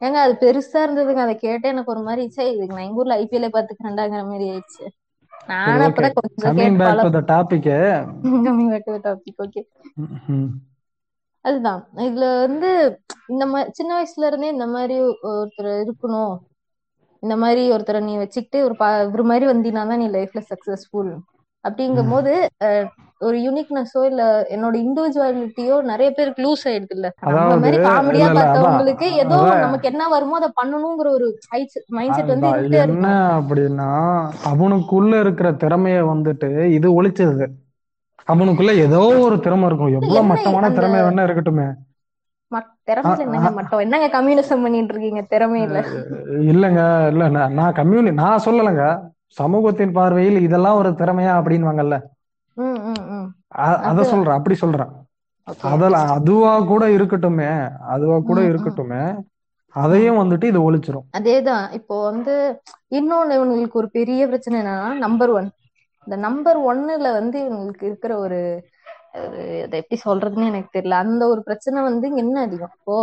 ஏங்க அது பெருசா இருந்ததுங்க. அதை கேட்டு எனக்கு ஒரு மாதிரி சரி இதுக்கு நான் எங்க ஊர்ல ஐபிஎல் பாத்துக்கிறேன்டாங்கிற மாதிரி ஆயிடுச்சு. நானும் அப்பதான் கொஞ்சம் டாபிக் ஓகே அதுதான். இதுல வந்து இந்த மாதிரி சின்ன வயசுல இருந்தே இந்த மாதிரி ஒருத்தர் இருக்கணும். இந்த மாதிரி ஒருத்தரை நீ வச்சுக்கிட்டு ஒரு பா இவர் மாதிரி வந்தீங்கன்னா தான் நீ லைஃப்ல சக்சஸ்ஃபுல் அப்படிங்கும் போது ஒரு யூனிக்னஸோ இல்ல என்னோட இண்டிவிஜுவாலிட்டியோ நிறைய பேருக்கு லூஸ் ஆயிடுது இல்ல அதாவது மாதிரி காமெடியா இல்ல இல்ல பார்த்தவங்களுக்கு ஏதோ நமக்கு என்ன வருமோ அதை பண்ணணுங்கிற ஒரு மைண்ட் செட் வந்து என்ன அப்படின்னா அவனுக்குள்ள இருக்கிற திறமைய வந்துட்டு இது ஒழிச்சது. அவனுக்குள்ள ஏதோ ஒரு திறமை இருக்கும். எவ்வளவு மட்டமான அந்த திறமை வேணா இருக்கட்டுமே. என்னங்க மட்டம்? என்னங்க கம்யூனிசம் பண்ணிட்டு இருக்கீங்க திறமையில? இல்லைங்க இல்ல நான் நான் கம்யூனி நான் சொல்லலைங்க. சமூகத்தின் பார்வையில் இதெல்லாம் ஒரு திறமையா அப்படின்வாங்கல்ல? அத சொல்றேன் அப்படி சொல்றேன் அதெல்லாம் அதுவா கூட இருக்கட்டுமே அதுவா கூட இருக்கட்டுமே அதையும் வந்துட்டு இது ஒழிச்சிரும். அதேதான். இப்போ வந்து இன்னொன்னு இவங்களுக்கு ஒரு பெரிய பிரச்சனை என்னன்னா நம்பர் ஒன் இந்த நம்பர் ஒன்னுல வந்து இவங்களுக்கு இருக்கிற ஒரு அதை எப்படி சொல்றதுன்னு எனக்கு தெரியல. அந்த ஒரு பிரச்சனை வந்து இங்க என்ன அதிகம்? இப்போ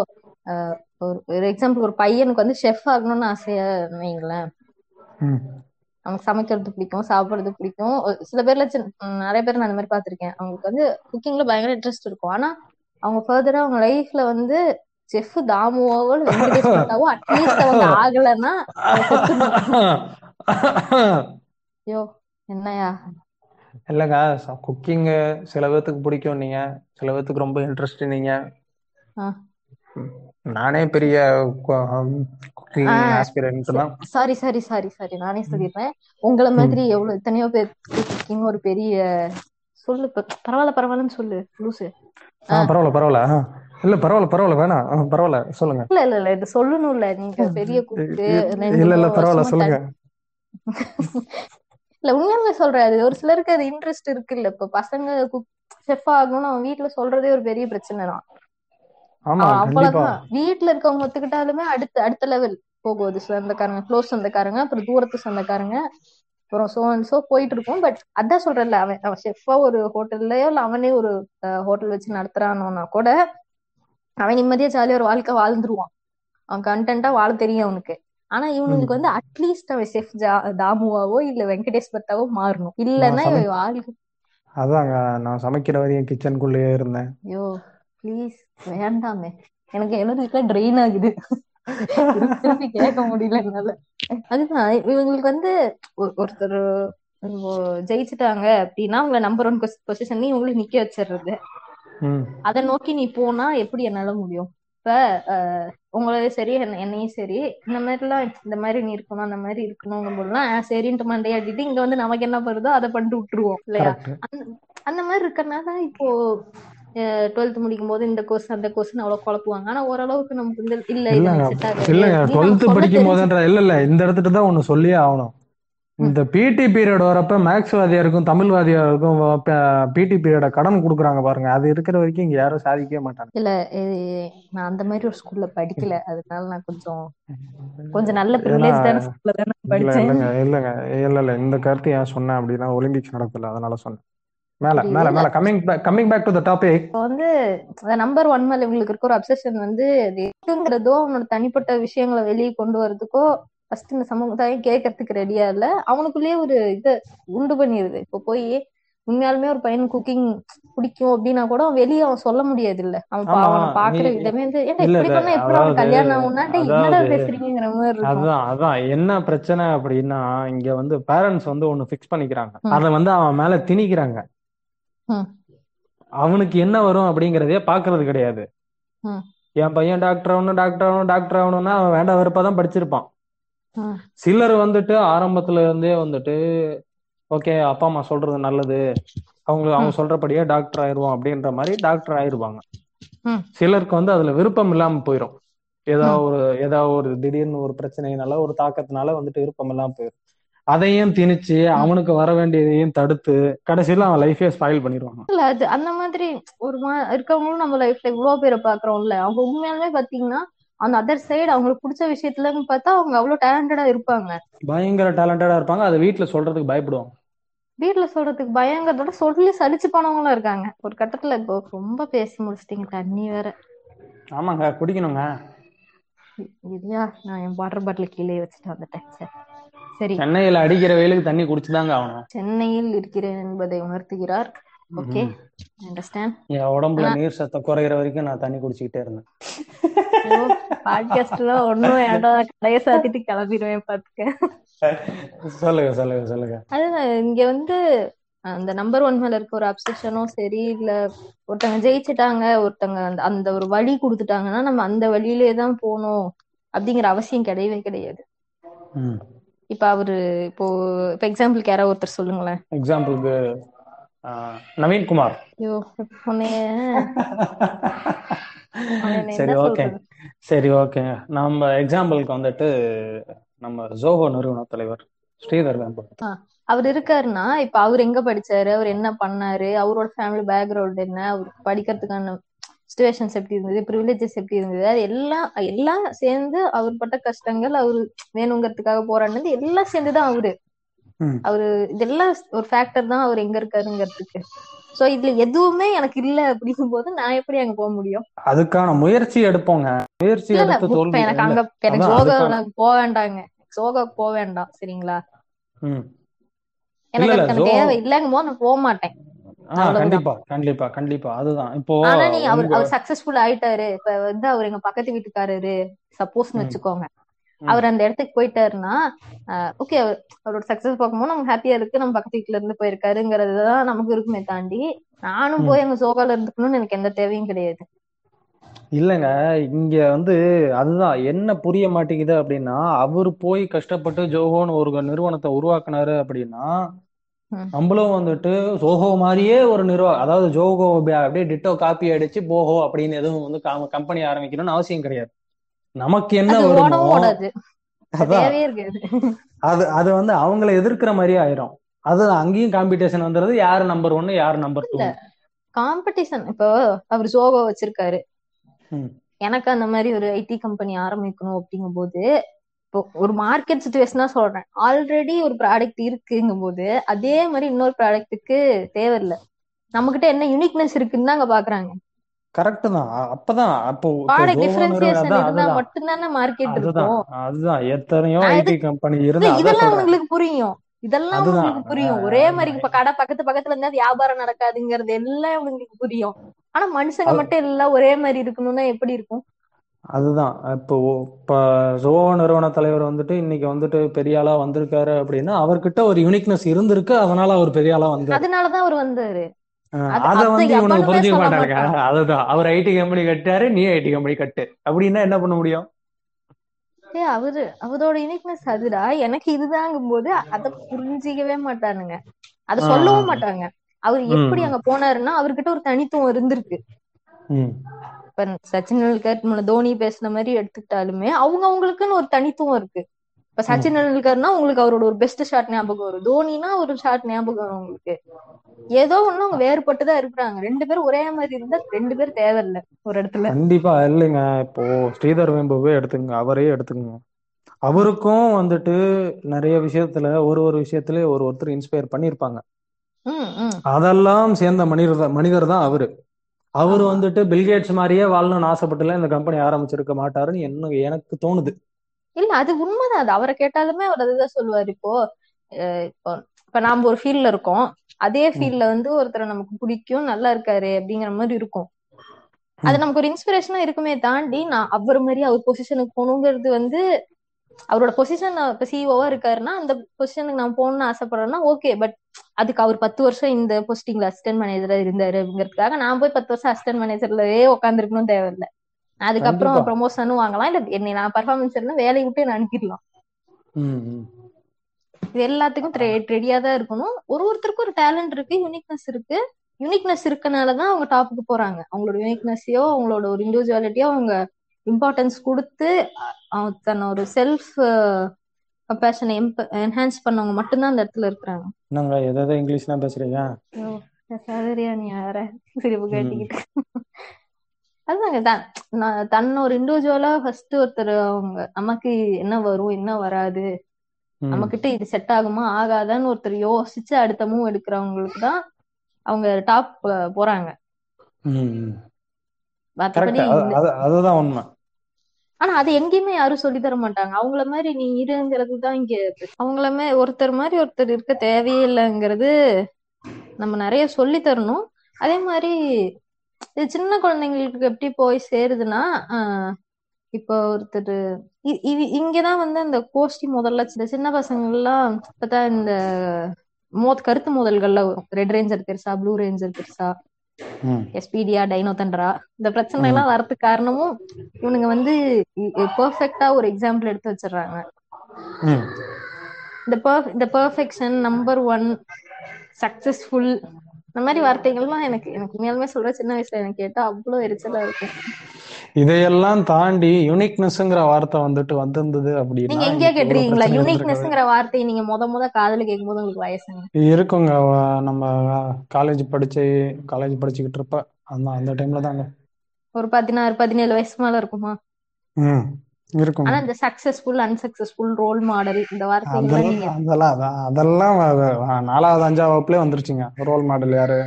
ஒரு ஒரு எக்ஸாம்பிள் ஒரு பையனுக்கு வந்து ஷெஃப் ஆகணும்னு ஆசையா வைங்களேன் அவனுக்கு சமைக்கிறது பிடிக்கும் சாப்பிடுறது பிடிக்கும். சில பேர்ல நிறைய பேர் நான் அந்த மாதிரி பார்த்திருக்கேன். அவங்களுக்கு வந்து குக்கிங்ல பயங்கர இன்ட்ரெஸ்ட் இருக்கும். ஆனா அவங்க ஃபர்தரா அவங்க லைஃப்ல வந்து செஃப் தாமுவாவோ வெங்கடேஷ் அட்லீஸ்ட் அவங்க ஆகலைன்னா ஐயோ என்னையா இல்லைங்க குக்கிங் சில பேர்த்துக்கு பிடிக்கும் நீங்க சில பேர்த்துக்கு ரொம்ப இன்ட்ரெஸ்ட் நீங்க. நானே பெரிய சாரி சாரி சாரி சாரி நானே சொல்லிடுறேன். உங்களை. மாதிரி எவ்வளவு எத்தனையோ பேர் குக்கிங் ஒரு பெரிய சொல்லு பரவாயில்ல பரவாயில்லன்னு சொல்லு லூசு. பரவாயில்ல பரவாயில்ல. இல்ல பரவாயில்ல பரவாயில்ல வேணாம். பரவாயில்ல சொல்லுங்க. இல்ல இல்ல இல்ல இது சொல்லணும்ல. நீங்க பெரிய ரெண்டு இல்ல இல்ல பரவாயில்ல சொல்லுங்க. இல்ல உண்மையாலுமே சொல்றேன். அது ஒரு சிலருக்கு அது இன்ட்ரெஸ்ட் இருக்கு இல்ல இப்ப பசங்க செஃப் ஆகணும்னு அவன் வீட்டுல சொல்றதே ஒரு பெரிய பிரச்சனை தான் அவ்வளவுதான் வீட்டுல இருக்கவங்க ஒத்துக்கிட்டாலுமே அடுத்த அடுத்த லெவல் போகுது. சொந்தக்காரங்க க்ளோஸ் சொந்தக்காரங்க அப்புறம் தூரத்து சொந்தக்காரங்க அப்புறம் சோ அண்ட் சோ போயிட்டு இருக்கும் பட் அதான் சொல்றேன்ல அவன் அவன் ஷெஃபா ஒரு ஹோட்டல்லயோ இல்ல அவனே ஒரு ஹோட்டல் வச்சு நடத்துறானோன்னா கூட அவன் நிம்மதியா ஜாலியா ஒரு வாழ்க்கை வாழ்ந்துருவான். அவன் கண்டென்ட்டா வாழ தெரியும் அவனுக்கு. ஆனா ம். இவனுங்களுக்கு வந்து அட்லீஸ்ட் அவன் செஃப் தாமுவாவோ இல்ல வெங்கடேஷ் பட்டாவோ மாறணும். இல்லன்னா இவன் வாழ்க்கை அதாங்க நான் சமைக்கிற வரையும் கிச்சனுக்குள்ளேயே இருந்தேன். ஐயோ. ப்ளீஸ் வேண்டாமே. எனக்கு எனர்ஜிக்கா ட்ரெயின் ஆகுது. திருப்பி கேட்க முடியல என்னால. அதுதான் இவங்களுக்கு வந்து ஒரு- ஒருத்தர் ஜெயிச்சுட்டாங்க அப்படின்னா அவங்கள நம்பர் ஒன் பொசிஷன்லயும் இவங்களுக்கு நிக்க வச்சிடுறது அதை நோக்கி நீ போனா எப்படி என்னால முடியும்? இப்ப உங்களையும் சரி என்ன- என்னையும் சரி இந்த மாதிரிலாம் இந்த மாதிரி நீ இருக்கணும் அந்த மாதிரி இருக்கணுங்கும் போதுலாம் ஆ, சரின்ட்டு மண்டையாட்டிட்டு இங்க வந்து நமக்கு என்ன வருதோ அதை பண்ணிட்டு விட்டுருவோம். இல்லையா? அந்த மாதிரி இருக்கறனால இப்போ டுவெல்த் முடிக்கும் போது இந்த கோர்ஸ் அந்த கோர்ஸ் அவ்வளவு குழப்புவாங்க. ஆனா ஓரளவுக்கு நமக்கு வந்து இல்ல இல்லங்க அப்படின்னு டுவெல்த் படிக்கும் போதுன்ற இல்ல இல்ல இந்த இடத்துட்டு தான் ஒண்ணு சொல்லியே ஆகணும். இந்த பிடி பீரியட் வரப்ப மேக்ஸ் வாதியாருக்கும் தமிழ் வாதியாருக்கும் பிடி பீரியட கடன் கொடுக்குறாங்க பாருங்க. அது இருக்கிற வரைக்கும் இங்க யாரும் சாதிக்கவே மாட்டாங்க. இல்ல நான் அந்த மாதிரி ஒரு ஸ்கூல்ல படிக்கல. அதனால நான் கொஞ்சம் கொஞ்சம் நல்ல இல்ல இல்லங்க இல்லங்க. இல்ல இல்ல இந்த கருத்து ஏன் சொன்னேன் அப்படின்னா ஒலிம்பிக்ஸ் நடக்கல. அதனால சொன்னேன். மேல மேல மேல. Coming back coming back to the topic வந்து நம்பர் ஒன் மேல இவங்களுக்கு இருக்க ஒரு அப்சஷன் வந்து அது எதுங்கிறதோ அவனோட தனிப்பட்ட விஷயங்களை வெளியே கொண்டு வரதுக்கோ ஃபர்ஸ்ட் இந்த சமூகத்தையும் கேட்கறதுக்கு ரெடியா இல்ல. அவனுக்குள்ளேயே ஒரு இதை உண்டு பண்ணிடுது இப்போ போய் உண்மையாலுமே ஒரு பையன் குக்கிங் பிடிக்கும் அப்படின்னா கூட அவன் வெளியே அவன் சொல்ல முடியாது இல்ல அவன் அவனை பாக்குற விதமே வந்து இல்ல இப்படி பண்ணா எப்படி அதாவது கல்யாணம் ஆகும்னா? என்னடா அதாவது பேசுறீங்கிற மாதிரி இருக்கும். அதான் அதான். என்ன பிரச்சனை அப்படின்னா இங்க வந்து பேரண்ட்ஸ் வந்து ஒண்ணு ஃபிக்ஸ் பண்ணிக்கிறாங்க. அத வந்து அவன் மேல திணிக்கிறாங்க. அவனுக்கு என்ன வரும் அப்படிங்கறதே பாக்குறது கிடையாது. என் பையன் டாக்டர் ஆகணும் டாக்டர் ஆகணும் டாக்டர் ஆகணும்னா அவன் வேண்டாம் வெறுப்பா தான் படிச்சிருப்பான். சிலர் வந்துட்டு ஆரம்பத்துல இருந்தே வந்துட்டு ஓகே அப்பா அம்மா சொல்றது நல்லது. அவங்க அவங்க சொல்றபடியே டாக்டர் ஆயிருவோம் அப்படின்ற மாதிரி டாக்டர் ஆயிருவாங்க. சிலருக்கு வந்து அதுல விருப்பம் இல்லாம போயிடும் ஏதோ ம் ஒரு ஏதோ ஒரு திடீர்னு ஒரு பிரச்சனைனால ஒரு தாக்கத்தினால வந்துட்டு விருப்பம் இல்லாம போயிடும் அதையும் திணிச்சு அவனுக்கு வர வேண்டியதையும் தடுத்து கடைசியில அவன் லைஃபே ஸ்பாயில் பண்ணிடுவாங்க இல்ல அது அந்த மாதிரி ஒரு மா இருக்கவங்களும் நம்ம லைஃப்ல இவ்வளவு பேரை பாக்குறோம்ல அவங்க உண்மையாலுமே பாத்தீங்கன்னா அந்த அதர் சைடு அவங்களுக்கு பிடிச்ச விஷயத்துலன்னு பார்த்தா அவங்க அவ்வளவு டேலண்டடா இருப்பாங்க. பயங்கர டேலண்டடா இருப்பாங்க. அதை வீட்டுல சொல்றதுக்கு பயப்படுவாங்க. வீட்ல சொல்றதுக்கு பயங்கரத்தோட சொல்லி சலிச்சு போனவங்களும் இருக்காங்க. ஒரு கட்டத்துல இப்போ ரொம்ப பேசி முடிச்சிட்டீங்க தண்ணி வேற. ஆமாங்க குடிக்கணுங்க. இல்லையா? நான் என் வாட்டர் பாட்டில் கீழே வச்சுட்டு வந்துட்டேன் சரி. சரி. சென்னையில அடிக்கிற வெயிலுக்கு தண்ணி குடிச்சுதாங்க ஆகணும். சென்னையில் இருக்கிறேன் என்பதை உணர்த்துகிறார். ஓகே. அண்டர்ஸ்டாண்ட் என் உடம்புல நீர் சத்தம் குறையிற வரைக்கும் நான் தண்ணி குடிச்சுக்கிட்டே இருந்தேன். பாட்காஸ்ட்ல ஒன்னும் வேண்டாம். கடையை சாத்திட்டு கிளம்பிடுவேன் பாத்துக்க. சொல்லுங்க சொல்லுங்க சொல்லுங்க. அதுதான் இங்க வந்து அந்த நம்பர் ஒன் மேல இருக்க ஒரு அப்சஷனும் சரி இல்ல ஒருத்தங்க ஜெயிச்சிட்டாங்க ஒருத்தங்க அந்த அந்த ஒரு வழி கொடுத்துட்டாங்கன்னா நம்ம அந்த வழியிலே தான் போகணும் அப்படிங்கிற அவசியம் கிடையவே கிடையாது. இப்ப அவரு இப்போ இப்ப எக்ஸாம்பிளுக்கு யாராவது ஒருத்தர் சொல்லுங்களேன். எக்ஸாம்பிளுக்கு நவீன்குமார். ஐயோ உன்னைய உன்னை சரி ஓகே. சரி ஓகே. நம்ம எக்ஸாம்பிளுக்கு வந்துட்டு நம்ம ஜோஹோ நிறுவன தலைவர் ஸ்ரீதர் அவர் இருக்காருன்னா இப்ப அவர் எங்க படிச்சாரு? அவர் என்ன பண்ணாரு? அவரோட ஃபேமிலி பேக்ரவுண்ட் என்ன? அவர் படிக்கிறதுக்கான சுச்சுவேஷன்ஸ் எப்படி இருந்தது ப்ரிவிலேஜஸ் எப்படி இருந்தது அது எல்லாம் எல்லாம் சேர்ந்து அவர் பட்ட கஷ்டங்கள் அவரு வேணுங்கிறதுக்காக போராடினது எல்லாம் சேர்ந்துதான் அவரு. அவரு இதெல்லாம் ஒரு ஃபேக்டர் தான் அவர் எங்க இருக்காருங்கிறதுக்கு சோ இதுல எதுவுமே எனக்கு இல்ல அப்படிங்கும் போது நான் எப்படி அங்க போக முடியும் அதுக்கான முயற்சி எடுப்போங்க முயற்சி எடுத்து எனக்கு. அங்க எனக்கு யோகா அதுக்கான போக வேண்டாங்க யோகாக்கு போக வேண்டாம் சரிங்களா. எனக்கு தேவை இல்லைங்கும் போது நான் போக மாட்டேன். கண்டிப்பா கண்டிப்பா கண்டிப்பா அதுதான் இப்போ ஆனா நீ அவர் அவர் சக்சஸ்ஃபுல் ஆயிட்டாரு இப்ப வந்து அவர் எங்க பக்கத்து வீட்டுக்காரரு சப்போஸ்னு. வச்சுக்கோங்க. அவர் அந்த இடத்துக்கு போயிட்டாருன்னா ஓகே அவரோட சக்சஸ் பார்க்கும்போது நமக்கு ஹாப்பியா இருக்கு நம்ம பக்கத்து வீட்டுல இருந்து போயிருக்காருங்கிறது தான் நமக்கு இருக்குமே தாண்டி நானும். போய் அங்க சோகால இருந்துக்கணும்னு எனக்கு எந்த தேவையும் கிடையாது இல்லைங்க இங்க வந்து அதுதான் என்ன புரிய மாட்டேங்குது அப்படின்னா அவர் போய் கஷ்டப்பட்டு ஜோஹோன்னு ஒரு நிறுவனத்தை உருவாக்குனாரு அப்படின்னா. நம்மளும் வந்துட்டு ஜோஹோ மாதிரியே ஒரு நிறுவனம் அதாவது ஜோஹோ அப்படியே டிட்டோ காப்பி அடிச்சு போஹோ அப்படின்னு எதுவும் வந்து கம்பெனி ஆரம்பிக்கணும்னு அவசியம் கிடையாது. நமக்கு என்ன வருமோ அது அது வந்து அவங்கள எதிர்க்கிற மாதிரியே ஆயிரும். அது அங்கேயும் காம்படிஷன் வந்துடுது யாரு நம்பர் ஒன்னு யாரு நம்பர் டூ காம்படிஷன் இப்போ அவர் ஜோகோ வச்சிருக்காரு. எனக்கு அந்த மாதிரி ஒரு ஐடி கம்பெனி ஆரம்பிக்கணும் அப்படிங்கும் போது இப்போ ஒரு மார்க்கெட் சுச்சுவேஷனா சொல்றேன். ஆல்ரெடி ஒரு ப்ராடக்ட் இருக்குங்கும் போது அதே மாதிரி இன்னொரு ப்ராடக்ட்டுக்கு தேவையில்லை. நம்ம கிட்ட என்ன யூனிக்னஸ் இருக்குன்னு தான் அங்க பாக்குறாங்க. கரெக்ட் தான். அப்பதான். அப்போ மார்க்கெட் இருக்கும். அதுதான். எத்தனையோ ஐடி கம்பெனி இல்ல இருந்து இதெல்லாம் உங்களுக்கு புரியும். இதெல்லாம் உங்களுக்கு புரியும். ஒரே மாதிரி இப்ப கடை பக்கத்து பக்கத்துல இருந்தா வியாபாரம் நடக்காதுங்கிறது எல்லாம் உங்களுக்கு புரியும். ஆனா மனுஷங்க மட்டும் எல்லாம் ஒரே மாதிரி இருக்கணும்னா எப்படி இருக்கும்? அதுதான். இப்போ இப்போ ஜோஹோ நிறுவன தலைவர் வந்துட்டு இன்னைக்கு வந்துட்டு பெரிய ஆளா வந்திருக்காரு அப்படின்னா அவர்கிட்ட ஒரு யூனிக்னஸ் இருந்திருக்கு அதனால அவர் பெரிய ஆளா வந்தாரு. அதனாலதான் அவர் வந்தாரு. அது வந்து இவனுக்கு புரிஞ்சுக்க மாட்டான் அதுதான். அவர் ஐடி கம்பெனி கட்டாரு நீ ஐடி கம்பெனி கட்டு. அப்படின்னா என்ன பண்ண முடியும்? ஏய் அவரு அவரோட யூனிக்னஸ் அதுடா. எனக்கு இதுதாங்கும் போது அத புரிஞ்சிக்கவே மாட்டானுங்க. அத சொல்லவும் மாட்டாங்க. அவர் எப்படி அங்க போனாருன்னா அவர்கிட்ட ஒரு தனித்துவம் இருந்திருக்கு. இப்ப சச்சின் டெண்டுல்கர் முன்ன தோனி பேசுன மாதிரி எடுத்துக்கிட்டாலுமே அவங்க அவங்களுக்குன்னு ஒரு தனித்துவம் இருக்கு. இப்ப சச்சின் டெண்டுல்கர்னா உங்களுக்கு அவரோட ஒரு பெஸ்ட் ஷாட் ஞாபகம் வரும். தோனினா ஒரு ஷாட் ஞாபகம் வரும் உங்களுக்கு. ஏதோ ஒண்ணு அவங்க வேறுபட்டுதான் இருக்கிறாங்க. ரெண்டு பேரும் ஒரே மாதிரி இருந்தா ரெண்டு பேரும் தேவையில்ல ஒரு இடத்துல. கண்டிப்பா இல்லைங்க. இப்போ ஸ்ரீதர் வேம்புவே எடுத்துங்க அவரே எடுத்துக்கங்க. அவருக்கும் வந்துட்டு நிறைய விஷயத்துல ஒரு ஒரு விஷயத்துல ஒரு ஒருத்தர் இன்ஸ்பயர் உம் அதெல்லாம் சேர்ந்த மனிதர் மனிதர் தான் அவரு. அவர் வந்துட்டு பில்கேட்ஸ் மாதிரியே வாழணும்னு ஆசைப்பட்டுல இந்த கம்பெனி ஆரம்பிச்சிருக்க மாட்டாருன்னு என்ன எனக்கு தோணுது. இல்ல அது உண்மைதான். அது அவரை கேட்டாலுமே அவர் அதுதான் சொல்லுவாரு. இப்போ இப்போ இப்ப நாம ஒரு ஃபீல்ட்ல இருக்கோம். அதே ஃபீல்ட்ல வந்து ஒருத்தரை நமக்கு பிடிக்கும் நல்லா இருக்காரு அப்படிங்கிற மாதிரி இருக்கும். அது நமக்கு ஒரு இன்ஸ்பிரேஷனா இருக்குமே தாண்டி நான் அவர் மாதிரி அவர் பொசிஷனுக்கு போகணுங்கிறது வந்து அவரோட பொசிஷன் இப்ப சிஓவா இருக்காருன்னா அந்த பொசிஷனுக்கு நான் போகணும்னு ஆசைப்படுறேன்னா ஓகே பட் அதுக்கு அவர் பத்து வருஷம் இந்த போஸ்டிங்ல அசிஸ்டன்ட் மேனேஜரா இருந்தாரு அப்படிங்கிறதுக்காக நான் போய் பத்து வருஷம் அசிஸ்டன்ட் மேனேஜர்லயே உட்காந்துருக்கணும் தேவையில்லை. அதுக்கப்புறம் ப்ரொமோஷனும் வாங்கலாம். இல்ல என்னை நான் பர்ஃபார்மன்ஸ் இருந்தா வேலையை விட்டு என்ன அனுப்பிடலாம். இது எல்லாத்துக்கும் ரெடியா தான் இருக்கணும். ஒரு ஒருத்தருக்கும் ஒரு டேலண்ட் இருக்கு யூனிக்னஸ் இருக்கு. யூனிக்னஸ் இருக்கனாலதான் அவங்க டாப்புக்கு போறாங்க. அவங்களோட யூனிக்னஸையோ அவங்களோட ஒரு இண்டிவிஜுவாலிட்டியோ அவங்க இம்பார்ட்டன்ஸ் கொடுத்து தன்னை ஒரு செல்ஃப் கம்பேஷனை என்ஹான்ஸ் பண்ணவங்க மட்டும்தான் அந்த இடத்துல இருக்கிறாங்க. என்னங்க எதாவது இங்கிலீஷ்லாம் பேசுறீங்க சரியா நீ வேற சிரிப்பு கேட்டுக்கிட்டு அதுதாங்க தான் தன்னை ஒரு இண்டிவிஜுவலா ஃபர்ஸ்ட் ஒருத்தர் அவங்க நமக்கு என்ன வரும் என்ன வராது நம்ம கிட்ட இது செட் ஆகுமா ஆகாதான்னு ஒருத்தர் யோசிச்சு அடுத்த மூவ் எடுக்கிறவங்களுக்கு தான் அவங்க டாப் போறாங்க. அதுதான் உண்மை. ஆனா அது எங்கேயுமே யாரும் சொல்லி தர மாட்டாங்க. அவங்கள மாதிரி நீ இருங்கிறது தான் இங்க அவங்களமே ஒருத்தர் மாதிரி ஒருத்தர் இருக்க தேவையே இல்லைங்கிறது நம்ம நிறைய சொல்லி தரணும். அதே மாதிரி இது சின்ன குழந்தைங்களுக்கு எப்படி போய் சேருதுன்னா ஆஹ் இப்போ ஒருத்தர் இ- இங்கதான் வந்து அந்த கோஷ்டி முதல்ல இந்த சின்ன பசங்க எல்லாம் பார்த்தா இந்த மோத் கருத்து மோதல்கள்ல வரும். ரெட் ரேஞ்சர் பெருசா ப்ளூ ரேஞ்சர் பெருசா எஸ்பிடியா டைனோ தண்டரா இந்த பிரச்சனை எல்லாம் வரதுக்கு காரணமும் இவனுங்க வந்து பெர்ஃபெக்ட்டா ஒரு எக்ஸாம்பிள் எடுத்து வச்சிடுறாங்க. இந்த பர்ஃப் இந்த பெர்ஃபெக்ஷன் நம்பர் ஒன் சக்சஸ்ஃபுல் இந்த மாதிரி வார்த்தைகள்லாம் எனக்கு எனக்கு உண்மையாலுமே சொல்ற சின்ன வயசுல எனக்கு கேட்டா அவ்வளவு எரிச்சலா இருக்கும் இதையெல்லாம் தாண்டி யுனிக்னஸ்ங்கிற வார்த்தை வந்துட்டு வந்திருந்தது நீங்க அப்படின்னா எங்கேயா இன்னைக்கு இவ்வளவு கேட்டிருக்கீங்களா யூனிக்னஸ்ங்கிற வார்த்தையை நீங்க முத முத காதுல கேட்கும்போது உங்களுக்கு வயசுங்க. இருக்குங்க. நம்ம காலேஜ் படிச்சு காலேஜ் படிச்சுக்கிட்டு இருப்ப. அந்த அந்த டைம்ல தாங்க. ஒரு பதினாறு பதினேழு வயசு மேல இருக்குமா? ம் இருக்குங்க. ஆனா இந்த சக்சஸ்ஃபுல் அன்சக்சஸ்ஃபுல் ரோல் மாடல் இந்த நீங்க அதெல்லாம் அதெல்லாம் நாலாவது அஞ்சாவது வகுப்புலயே வந்துருச்சுங்க. ரோல் மாடல் யாரு?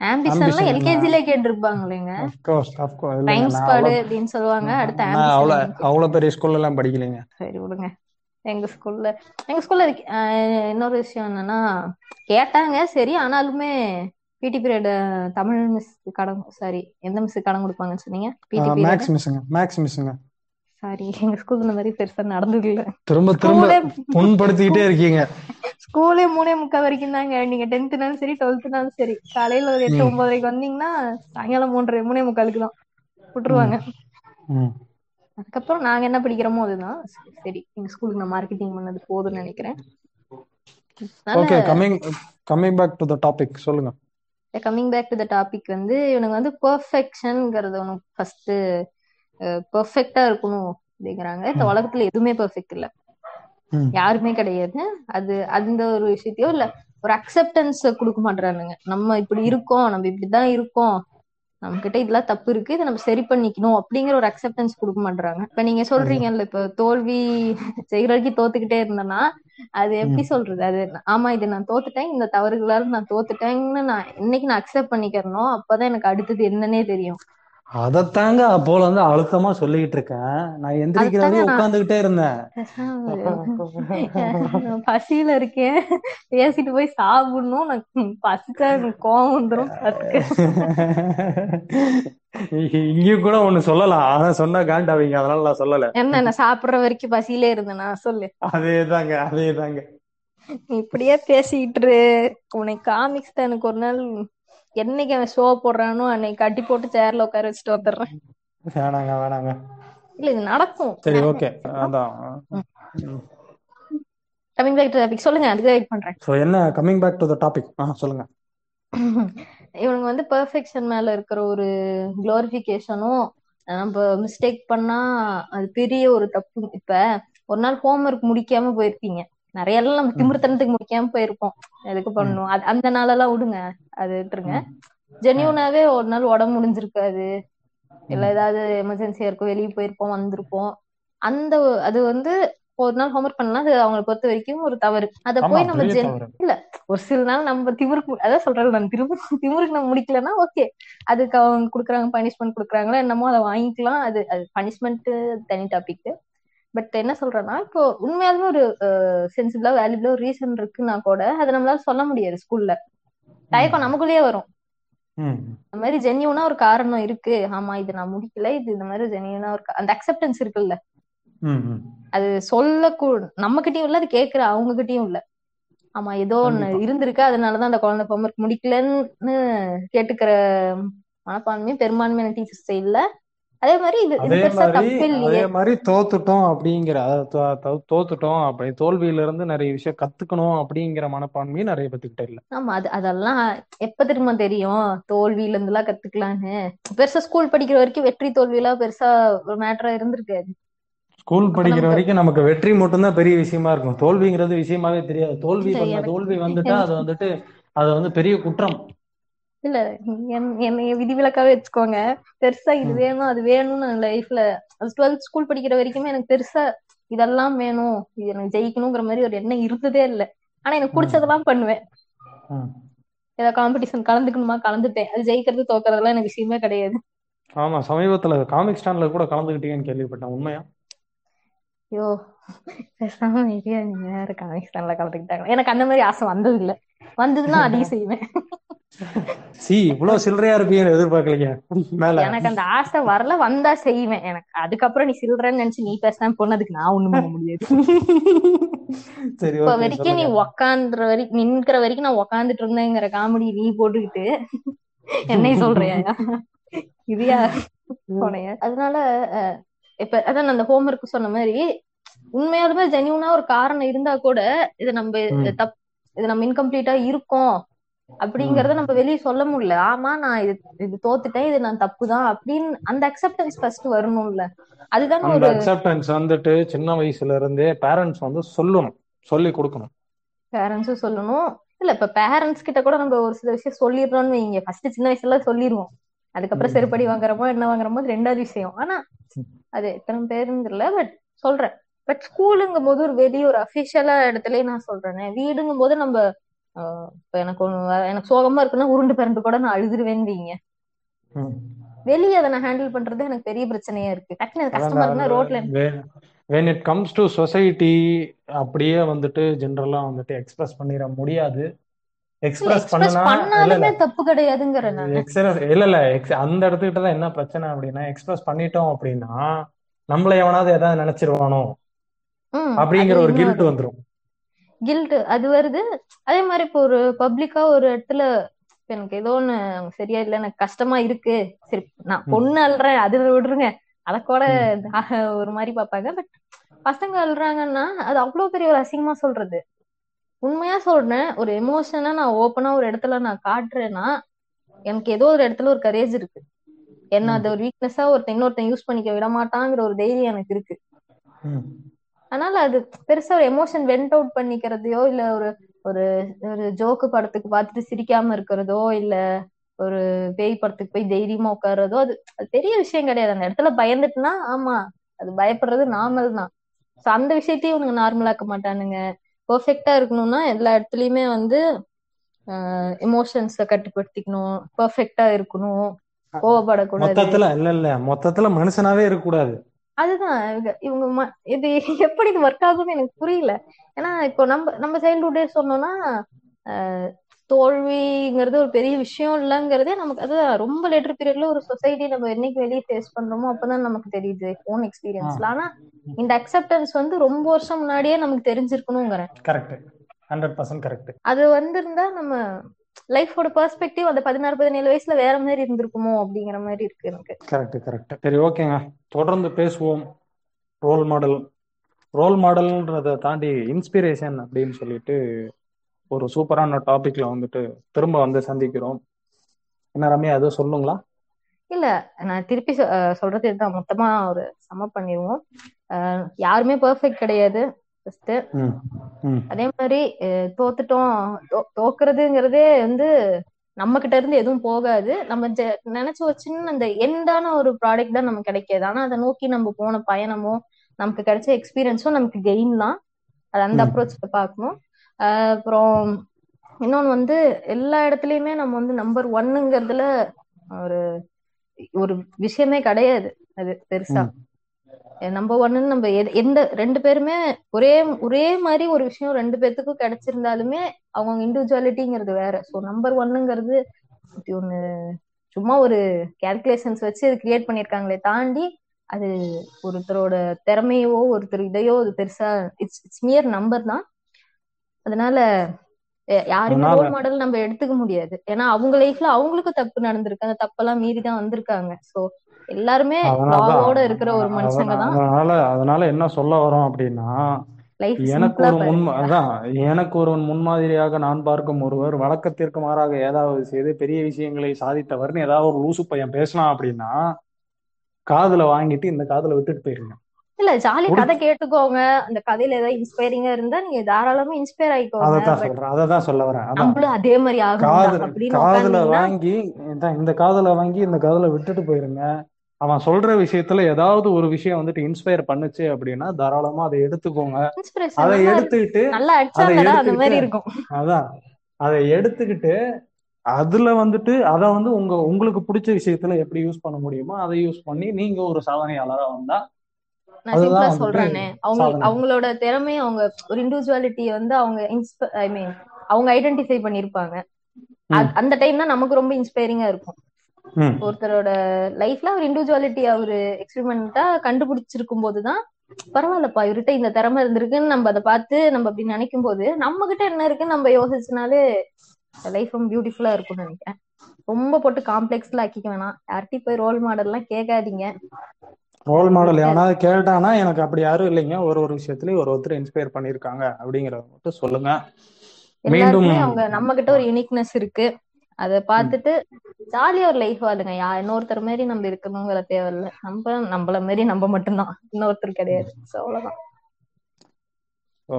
ஆம்பிஷன்லாம் எல்கேஜிலே கேட்டிருப்பாங்களேங்க. அஃப்கோர்ஸ் அஃப்கோர்ஸ் இல்லைங்க டைம் நான் ஸ்குவாடு அவ்வளோ அப்படின்னு சொல்லுவாங்க. அடுத்து ஆம்பிஷன் அவ்வளோ பெரிய ஸ்கூல்ல எல்லாம் படிக்கலைங்க. சரி விடுங்க. எங்க ஸ்கூல்ல எங்க ஸ்கூல்ல இன்னொரு விஷயம் என்னன்னா கேட்டாங்க சரி ஆனாலுமே பிடி பீரியட் தமிழ் மிஸ் கடன் சாரி எந்த மிஸ் கடன் கொடுப்பாங்கன்னு சொன்னீங்க? பிடி பீரியட் மேக்ஸ் மிஸ்ஸுங்க மேக்ஸ் மிஸ்ஸுங்க சாரி எங்க ஸ்கூல்ல இந்த மாதிரி பெருசா நடந்தது இல்ல. திரும்ப திரும்ப புண்படுத்திக்கிட்டே இருக்கீங்க. ஸ்கூலே மூணே முக்கால் வரைக்கும் தாங்க. நீங்க டென்த்னாலும் சரி டுவெல்த்னாலும் சரி. காலையில ஒரு எட்டு ஒன்பதரைக்கு வந்தீங்கன்னா சாயங்காலம் மூன்றரை மூணே முக்காலுக்கு தான். விட்டுருவாங்க. அதுக்கப்புறம் நாங்க என்ன படிக்கிறோமோ அதுதான். சரி எங்க ஸ்கூலுக்கு நான் மார்க்கெட்டிங் பண்ணது போதும்னு நினைக்கிறேன். Okay coming coming back to the topic சொல்லுங்க. Coming back to the topic வந்து இவனுங்க வந்து பெர்ஃபெக்ஷன்ங்கிறது ஒன்று ஃபர்ஸ்ட் பெர்ஃபெக்டா இருக்கணும் அப்படிங்கிறாங்க. இந்த உலகத்துல எதுவுமே பெர்ஃபெக்ட் இல்ல. யாருமே கிடையாது. அது அந்த ஒரு விஷயத்தையோ இல்ல ஒரு அக்செப்டன்ஸ் கொடுக்க மாட்டானுங்க நம்ம இப்படி இருக்கோம் நம்ம இப்படிதான் இருக்கோம். நம்ம கிட்ட இதெல்லாம் தப்பு இருக்கு இதை நம்ம சரி பண்ணிக்கணும் அப்படிங்கிற ஒரு அக்செப்டன்ஸ் கொடுக்க மாட்டாங்க இப்ப நீங்க சொல்றீங்கல்ல இப்ப தோல்வி செய்கிற வரைக்கும் தோத்துக்கிட்டே இருந்தேன்னா அது எப்படி சொல்றது? அது ஆமா இது நான் தோத்துட்டேன் இந்த தவறுகளால நான் தோத்துட்டேன்னு நான் இன்னைக்கு நான் அக்செப்ட் பண்ணிக்கிறனோ அப்பதான் எனக்கு அடுத்தது என்னன்னே தெரியும். அதத்தாங்க அப்போல வந்து அழுத்தமா சொல்லிக்கிட்டு இருக்கேன் நான் எந்திரிக்கிற அதுதாங்க வரையும் நான் உட்காந்துக்கிட்டே இருந்தேன். பசியில இருக்கேன். பேசிட்டு போய் சாப்பிடணும். நான் பசிச்சா எனக்கு கோவம் பாத்துக்க. இங்கேயும் கூட ஒண்ணு சொல்லலாம். ஆனா சொன்னா காண்டாவீங்க. அதனால நான் சொல்லல. என்ன நான் சாப்பிடுற வரைக்கும் பசியிலே இருந்தேனா. சொல்லு. அதேதாங்க அதேதாங்க. இப்படியே பேசிக்கிட்டு இரு. உனக்கு காமிக்ஸ் தான் எனக்கு ஒரு நாள் என்னைக்கு அவன் ஷோ போடுறானோ அன்னைக்கு கட்டி போட்டு சேர்ல உட்கார வச்சுட்டு வந்துடுறேன். வேணாங்க வேணாங்க. இல்ல இது நடக்கும். சரி ஓகே அதான். கமிங் பேக் டு டாபிக் சொல்லுங்க அதுக்கு வெயிட் பண்றேன். ஸோ என்ன coming back to the topic ஆ சொல்லுங்க. இவனுங்க வந்து பெர்ஃபெக்ஷன் மேல இருக்கிற ஒரு குளோரிபிகேஷனும் நம்ம மிஸ்டேக் பண்ணா அது பெரிய ஒரு தப்பு. இப்ப ஒரு நாள் ஹோம்ஒர்க் முடிக்காம போயிருப்பீங்க. நிறைய எல்லாம் நம்ம திமிர்த்தனத்துக்கு முடிக்காம போயிருப்போம். எதுக்கு பண்ணணும்? அந்த நாளெல்லாம் விடுங்க. அது விட்டுருங்க ஜென்யூனாவே ஒரு நாள் உடம்பு முடிஞ்சிருக்காது. இல்ல ஏதாவது எமர்ஜென்சியா இருக்கும் வெளியே போயிருப்போம் வந்திருப்போம். அந்த அது வந்து ஒரு நாள் ஹோம்ஒர்க் பண்ணலாம். அது அவங்களை பொறுத்த வரைக்கும் ஒரு தவறு. அதை போய் நம்ம ஜென் இல்ல ஒரு சில நாள் நம்ம திமிருக்கு அதான் சொல்றேன் நான் திரும்ப திமிருக்கு நம்ம முடிக்கலன்னா ஓகே அதுக்கு அவங்க குடுக்குறாங்க பனிஷ்மெண்ட் குடுக்குறாங்களா என்னமோ அதை வாங்கிக்கலாம். அது அது பனிஷ்மெண்ட் தனி டாபிக் பட் என்ன சொல்றேன்னா இப்போ உண்மையாலுமே ஒரு சென்சிபிளா வேல்யூபிளா ஒரு ரீசன் இருக்குன்னா கூட அதை நம்மளால சொல்ல முடியாது ஸ்கூல்ல தயக்கம் நமக்குள்ளேயே வரும். ம். இந்த மாதிரி ஜென்யூனா ஒரு காரணம் இருக்கு. ஆமா இது நான் முடிக்கல இது இந்த மாதிரி ஜென்யூனா ஒரு அந்த அக்செப்டன்ஸ் இருக்குல்ல. அது சொல்ல நம்ம கிட்டயும் இல்ல அது கேக்குற அவங்க கிட்டயும் இல்ல. ஆமா ஏதோ ஒண்ணு இருந்திருக்கு அதனாலதான் அந்த குழந்தை ஹோம்ஒர்க் முடிக்கலன்னு கேட்டுக்கிற மனப்பான்மையும் பெரும்பான்மையான டீச்சர்ஸ் இல்ல. அதே மாதிரி இது அதே மாதிரி தோத்துட்டோம் அப்படிங்கிற அதாவது தோத்துட்டோம் அப்படி தோல்வியில இருந்து நிறைய விஷயம் கத்துக்கணும் அப்படிங்கிற மனப்பான்மையும் நிறைய பேத்துக்கிட்ட இல்ல. ஆமா அது அதெல்லாம் எப்ப தெரியுமா தெரியும்? தோல்வியில இருந்து எல்லாம் கத்துக்கலான்னு. பெருசா ஸ்கூல் படிக்கிற வரைக்கும் வெற்றி தோல்வி எல்லாம் பெருசா மேட்டரா இருந்திருக்காது. ஸ்கூல் படிக்கிற வரைக்கும் நமக்கு வெற்றி மட்டும்தான் பெரிய விஷயமா இருக்கும். தோல்விங்கிறது விஷயமாவே தெரியாது. தோல்வி தோல்வி வந்துட்டா அது வந்துட்டு அது வந்து பெரிய குற்றம். இல்ல என்- என்னைய விதிவிலக்காவே வச்சுக்கோங்க. பெருசா இது வேணும் அது வேணும்னு லைஃப்ல டுவெல்த் ஸ்கூல் படிக்கிற வரைக்குமே எனக்கு பெருசா இதெல்லாம் வேணும். இது எனக்கு ஜெயிக்கணுங்கிற மாதிரி ஒரு எண்ணம் இருந்ததே இல்ல. ஆனா எனக்கு பிடிச்சதெல்லாம் பண்ணுவேன். ஏதாவது காம்படிஷன் கலந்துக்கணுமா கலந்துப்பேன் அது ஜெயிக்கிறது தோக்கறதெல்லாம் எனக்கு விஷயமே கிடையாது. ஆமா சமீபத்துல காமிக் ஸ்டாண்ட்ல கூட கலந்துக்கிட்டீங்கன்னு கேள்விப்பட்டேன். உண்மையா? ஐயோ பேசாம நீங்க வேற காமிக்ஸ்ல கலந்துக்கிட்டாங்க? எனக்கு அந்த மாதிரி ஆசை வந்தது இல்ல வந்ததுன்னா அதையும் செய்வேன். சி இவ்வளவு சில்லறையா இருப்பீங்கன்னு எதிர்பார்க்கலைங்க. மேல. எனக்கு அந்த ஆசை வரல வந்தா செய்வேன். எனக்கு அதுக்கப்புறம் நீ சில்றன்னு நினைச்சு நீ பேசாம போனதுக்கு நான் ஒண்ணும் பண்ண முடியாது. சரி இப்ப வரைக்கும் நீ உக்காந்துற வரைக்கும் நின்கிற வரைக்கும் நான் உக்காந்துட்டு இருந்தேங்கிற காமெடி நீ போட்டுக்கிட்டு என்னைய சொல்றியா? இதுயா? உனைய அதனால இப்ப அதான் நான் அந்த ஹோம்ஒர்க் சொன்ன மாதிரி உண்மையாலுமே ஜென்யூனா ஒரு காரணம் இருந்தா கூட இது நம்ம தப் இது நம்ம இன்கம்ப்ளீட்டா இருக்கோம். அப்படிங்கறத நம்ம வெளியே சொல்ல முடியல. ஆமா நான் இது இது தோத்துட்டேன் இது நான் தப்புதான் அப்படின்னு அந்த அக்செப்டன்ஸ் ஃபர்ஸ்ட் வரணும்ல. அந்த ஒரு அக்செப்டன்ஸ் வந்துட்டு சின்ன வயசுல இருந்தே பேரண்ட்ஸ் வந்து சொல்லணும் சொல்லி கொடுக்கணும். பேரண்ட்ஸும் சொல்லணும். இல்ல இப்ப பேரண்ட்ஸ் கிட்ட கூட நம்ம ஒரு சில விஷயம் சொல்லிடுறோம்னு வைங்க. ஃபர்ஸ்ட் சின்ன வயசுல சொல்லிடுவோம். அதுக்கப்புறம். செருப்படி வாங்குறோமோ என்ன வாங்குறோமோ ரெண்டாவது விஷயம். ஆனா அது எத்தனை பேருங்கல பட் சொல்றேன். பட் ஸ்கூலுங்கும் போது ஒரு வெளிய ஒரு அபிஷியலா இடத்துலயே நான் சொல்றேனே. வீடுங்கும் போது நம்ம இப்ப எனக்கு ஒண்ணு எனக்கு சோகமா இருக்குன்னா உருண்டு பிறண்டு கூட நான் அழுதுருவேன் வைங்க. வெளியே அதை நான் ஹேண்டில் பண்றது எனக்கு பெரிய பிரச்சனையா இருக்கு. டக்குனு கஷ்டமா இருக்குன்னா ரோட்ல when it comes to society அப்படியே வந்துட்டு ஜென்ரலா வந்துட்டு எக்ஸ்பிரஸ் பண்ணிட முடியாது. எக்ஸ்பிரஸ் பண்ணாலுமே தப்பு கிடையாதுங்கிற நான். எக்ஸ்பிரஸ் இல்ல இல்ல. Ex- அந்த இடத்துக்கிட்ட தான் என்ன பிரச்சனை அப்படின்னா எக்ஸ்பிரஸ் பண்ணிட்டோம் அப்படின்னா நம்மள எவனாவது ஏதாவது நினைச்சிருவானோ? அப்படிங்கிற ஒரு கில்ட் வந்துரும். கில்ட் அது வருது. அதே மாதிரி இப்போ ஒரு பப்ளிக்கா ஒரு இடத்துல எனக்கு ஏதோ ஒண்ணு சரியா இல்ல எனக்கு கஷ்டமா இருக்கு. சரி நான். பொண்ணு அல்றேன் அது விடுறேங்க அத கூட ஒரு மாதிரி பார்ப்பாங்க. பட் பசங்க அல்றாங்கன்னா அது அவ்வளவு பெரிய ஒரு அசிங்கமா சொல்றது. உண்மையா சொல்றேன் ஒரு எமோஷனா நான் ஓப்பனா ஒரு இடத்துல நான் காட்டுறேன்னா எனக்கு ஏதோ ஒரு இடத்துல ஒரு கரேஜ் இருக்கு. என்ன. அது ஒரு வீக்னஸா ஒருத்தன் இன்னொருத்தன் யூஸ் பண்ணிக்க விட மாட்டாங்கிற ஒரு தைரியம் எனக்கு இருக்கு. அதனால அது பெருசா ஒரு எமோஷன் வெண்ட் அவுட் பண்ணிக்கிறதையோ இல்ல ஒரு ஒரு ஒரு ஜோக்கு படத்துக்கு பார்த்துட்டு சிரிக்காம இருக்கிறதோ இல்ல ஒரு பேய் படத்துக்கு போய் தைரியமா உட்கார்றதோ அது அது பெரிய விஷயம் கிடையாது. அந்த இடத்துல பயந்துட்டுனா ஆமா அது பயப்படுறது நார்மல் தான். சோ அந்த விஷயத்தையும் இவனுங்க நார்மலாக்க மாட்டானுங்க. பெர்ஃபெக்டா இருக்கணும்னா எல்லா இடத்துலயுமே வந்து எமோஷன்ஸ கட்டுப்படுத்திக்கணும். பெர்ஃபெக்டா இருக்கணும். கோவப்படக்கூடாது. மொத்தத்துல இல்ல இல்ல. மொத்தத்துல மனுஷனாவே இருக்கக்கூடாது. அதுதான் இவங்க இவங்க இது எப்படி இது ஒர்க் ஆகும்னு எனக்கு புரியல. ஏன்னா இப்போ நம்ம நம்ம சைல்ட்ஹுட்டே சொன்னோம்னா தோல்விங்கிறது ஒரு பெரிய விஷயம் இல்லைங்கிறதே நமக்கு அதுதான் ரொம்ப லேட்டர் பீரியட்ல ஒரு சொசைட்டி நம்ம என்னைக்கு வெளியே ஃபேஸ் பண்றோமோ அப்பதான் நமக்கு தெரியுது ஓன் எக்ஸ்பீரியன்ஸ்ல ஆனா இந்த அக்செப்டன்ஸ் வந்து ரொம்ப வருஷம் முன்னாடியே நமக்கு தெரிஞ்சிருக்கணுங்கிறேன் கரெக்ட் ஹண்ட்ரட் பர்சன்ட் கரெக்ட் அது வந்திருந்தா நம்ம லைஃபோட பெர்ஸ்பெக்டிவ் அந்த பதினாறு பதினேழு வயசுல வேற மாதிரி இருந்திருக்குமோ அப்படிங்கிற மாதிரி இருக்கு எனக்கு. கரெக்ட் கரெக்ட் சரி ஓகேங்க தொடர்ந்து பேசுவோம். ரோல் மாடல் ரோல் மாடல்ன்றதை தாண்டி இன்ஸ்பிரேஷன் அப்படின்னு சொல்லிட்டு ஒரு சூப்பரான டாபிக்ல வந்துட்டு திரும்ப வந்து சந்திக்கிறோம். என்ன ரம்யா எதுவும் சொல்லுங்களா? இல்ல நான் திருப்பி சொல்றது இதுதான். மொத்தமா ஒரு சம பண்ணிடுவோம். யாருமே பெர்ஃபெக்ட் கிடையாது. ஃபர்ஸ்ட் அதே மாதிரி தோத்துட்டோம். தோக்குறதுங்கிறதே வந்து நம்ம கிட்ட இருந்து எதுவும் போகாது. நம்ம நினைச்சு வச்சுன்னு அந்த எண்டான ஒரு ப்ராடக்ட் தான் நமக்கு கிடைக்காது. ஆனா அதை நோக்கி நம்ம போன பயணமும் நமக்கு கிடைச்ச எக்ஸ்பீரியன்ஸும் நமக்கு கெயின் தான். அது அந்த. அப்ரோச்ல பார்க்கணும். அப்புறம் இன்னொன்னு வந்து எல்லா இடத்துலயுமே நம்ம வந்து நம்பர் ஒன்னுங்கிறதுல ஒரு ஒரு விஷயமே கிடையாது. அது பெருசா. நம்பர் ஒன்னு நம்ம எந்த ரெண்டு பேருமே ஒரே ஒரே மாதிரி ஒரு விஷயம் ரெண்டு பேர்த்துக்கும் கிடைச்சிருந்தாலுமே அவங்க இண்டிவிஜுவாலிட்டிங்கிறது வேற. ஸோ நம்பர் ஒன்னுங்கிறது இப்படி ஒண்ணு சும்மா ஒரு கேல்குலேஷன்ஸ் வச்சு அது கிரியேட் பண்ணிருக்காங்களே தாண்டி அது ஒருத்தரோட திறமையோ ஒருத்தர் இதையோ அது பெருசா இட்ஸ் இட்ஸ் மியர் நம்பர் தான். அதனால யாருமே ரோல் மாடல் நம்ம எடுத்துக்க முடியாது. ஏன்னா அவங்க லைஃப்ல அவங்களுக்கு தப்பு நடந்திருக்கு. அந்த தப்பெல்லாம் மீறி தான் வந்திருக்காங்க. சோ எல்லாருமே லாவோட இருக்கிற ஒரு மனுஷங்க தான். அதனால அதனால என்ன சொல்ல வரோம் அப்படின்னா எனக்கு ஒரு முன் அதான் எனக்கு ஒரு முன்மாதிரியாக நான் பார்க்கும் ஒருவர் வழக்கத்திற்கு மாறாக ஏதாவது செய்து பெரிய விஷயங்களை சாதித்தவர்னு ஏதாவது ஒரு லூசு பையன் பேசினான் அப்படின்னா காதுல வாங்கிட்டு இந்த காதுல விட்டுட்டு போயிருங்க. இல்ல ஜாலி கதை கேட்டுக்கோங்க. அந்த கதையில ஏதாவது இன்ஸ்பைரிங்கா இருந்தா நீங்க தாராளமா இன்ஸ்பயர் ஆயிக்கோங்க. பட் சொல்றேன். அததான் சொல்ல வரேன். அதான். நம்மளும் அதே மாதிரி ஆகணும்டா காதுல வாங்கி இந்த காதுல வாங்கி இந்த காதுல விட்டுட்டு போயிருங்க. அவன் சொல்ற விஷயத்துல ஏதாவது ஒரு விஷயம் வந்துட்டு இன்ஸ்பயர் பண்ணுச்சு அப்படின்னா தாராளமா அதை எடுத்துக்கோங்க. அதை எடுத்துக்கிட்டு இருக்கும். அதான். அதை எடுத்துக்கிட்டு அதுல வந்துட்டு அதை வந்து உங்க உங்களுக்கு பிடிச்ச விஷயத்துல எப்படி யூஸ் பண்ண முடியுமோ அதை யூஸ் பண்ணி நீங்க ஒரு சாதனையாளரா வந்தா நான் சிம்பிளா சொல்றேனே. அவங்க அவங்களோட திறமையை அவங்க ஒரு இண்டிவிஜுவாலிட்டியை வந்து அவங்க இன்ஸ்ப ஐ மீன் அவங்க ஐடென்டிஃபை பண்ணிருப்பாங்க அந்த டைம் தான் நமக்கு ரொம்ப இன்ஸ்பைரிங்கா இருக்கும். ஒருத்தரோட லைஃப்ல ஒரு இண்டிவிஜுவாலிட்டி அவரு எக்ஸ்பெரிமெண்டா கண்டுபிடிச்சிருக்கும் போதுதான் பரவாயில்லப்பா இவர்கிட்ட இந்த திறமை இருந்திருக்குன்னு நம்ம அதை பார்த்து நம்ம அப்படி நினைக்கும் போது நம்ம கிட்ட என்ன இருக்குன்னு நம்ம யோசிச்சனாலே லைஃப் பியூட்டிஃபுல்லா இருக்கும்னு நினைக்கிறேன். ரொம்ப போட்டு காம்ப்ளெக்ஸ்ல ஆக்கிக்க வேணாம். யார்கிட்டயும் போய் ரோல் மாடல் எல்லாம் கேட்காதீங்க. ரோல் மாடல் எவனாவது கேட்டானா எனக்கு அப்படி யாரும் இல்லைங்க. ஒரு ஒரு விஷயத்துலயும் ஒரு ஒருத்தர் இன்ஸ்பயர் பண்ணியிருக்காங்க அப்படிங்கறத மட்டும் சொல்லுங்க. மீண்டும் அவங்க நம்ம கிட்ட ஒரு யூனிக்னஸ் இருக்கு. அத பார்த்துட்டு ஜாலியா ஒரு லைஃப் வாழுங்க. யா இன்னொருத்தர் மாதிரி நம்ம இருக்கணுங்கிற தேவையில்ல. நம்ம நம்மள மாதிரி நம்ம மட்டும்தான். இன்னொருத்தர் கிடையாது. சோ அவ்வளவுதான். ஓ,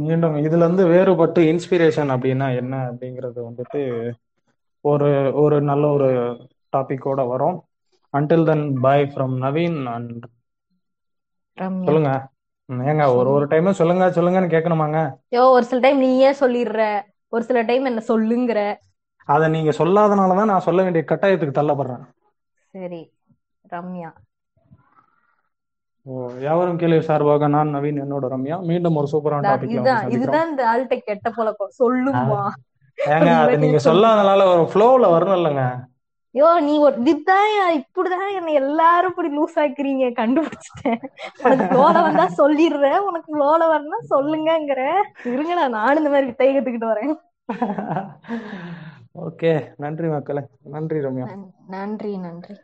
மீண்டும் இதுல இருந்து வேறுபட்டு இன்ஸ்பிரேஷன் அப்படின்னா என்ன அப்படிங்கிறது வந்துட்டு ஒரு ஒரு நல்ல ஒரு டாபிக்கோட வரும். Until then bye from Naveen and சொல்லுங்க. ஏங்க ஒரு ஒரு டைம் சொல்லுங்க சொல்லுங்கன்னு கேட்கணுமாங்க? யோ ஒரு சில டைம் நீயே சொல்லிடுற. ஒரு சில டைம் என்ன சொல்லுங்கிற. அதை நீங்க சொல்லாதனால தான் நான் சொல்ல வேண்டிய கட்டாயத்துக்கு தள்ளப்படுறேன். சரி ரம்யா. ஓ யாவரும் கேள்வி சார்பாக நான் நவீன் என்னோட ரம்யா. மீண்டும் ஒரு சூப்பரான டா- டாபிக்ல வந்து இதுதான் இந்த ஆள்கிட்ட கெட்ட பழக்கம் சொல்லுமா ஏங்க அது நீங்க சொல்லாதனால ஒரு ஃப்ளோல வரணும் இல்லைங்க. யோ நீ ஒரு இதுதான் இப்படிதான் என்ன எல்லாரும் இப்படி லூஸ் ஆக்குறீங்க கண்டுபிடிச்சிட்டேன். உனக்கு ஃப்ளோல வந்தா சொல்லிடுறேன். உனக்கு ஃப்ளோல வரனா சொல்லுங்கங்கிற. இருங்கடா நானும் இந்த மாதிரி வித்தை கத்துக்கிட்டு வரேன். ஓகே. நன்றி மக்களே. நன்றி ரம்யா. நன்றி நன்றி.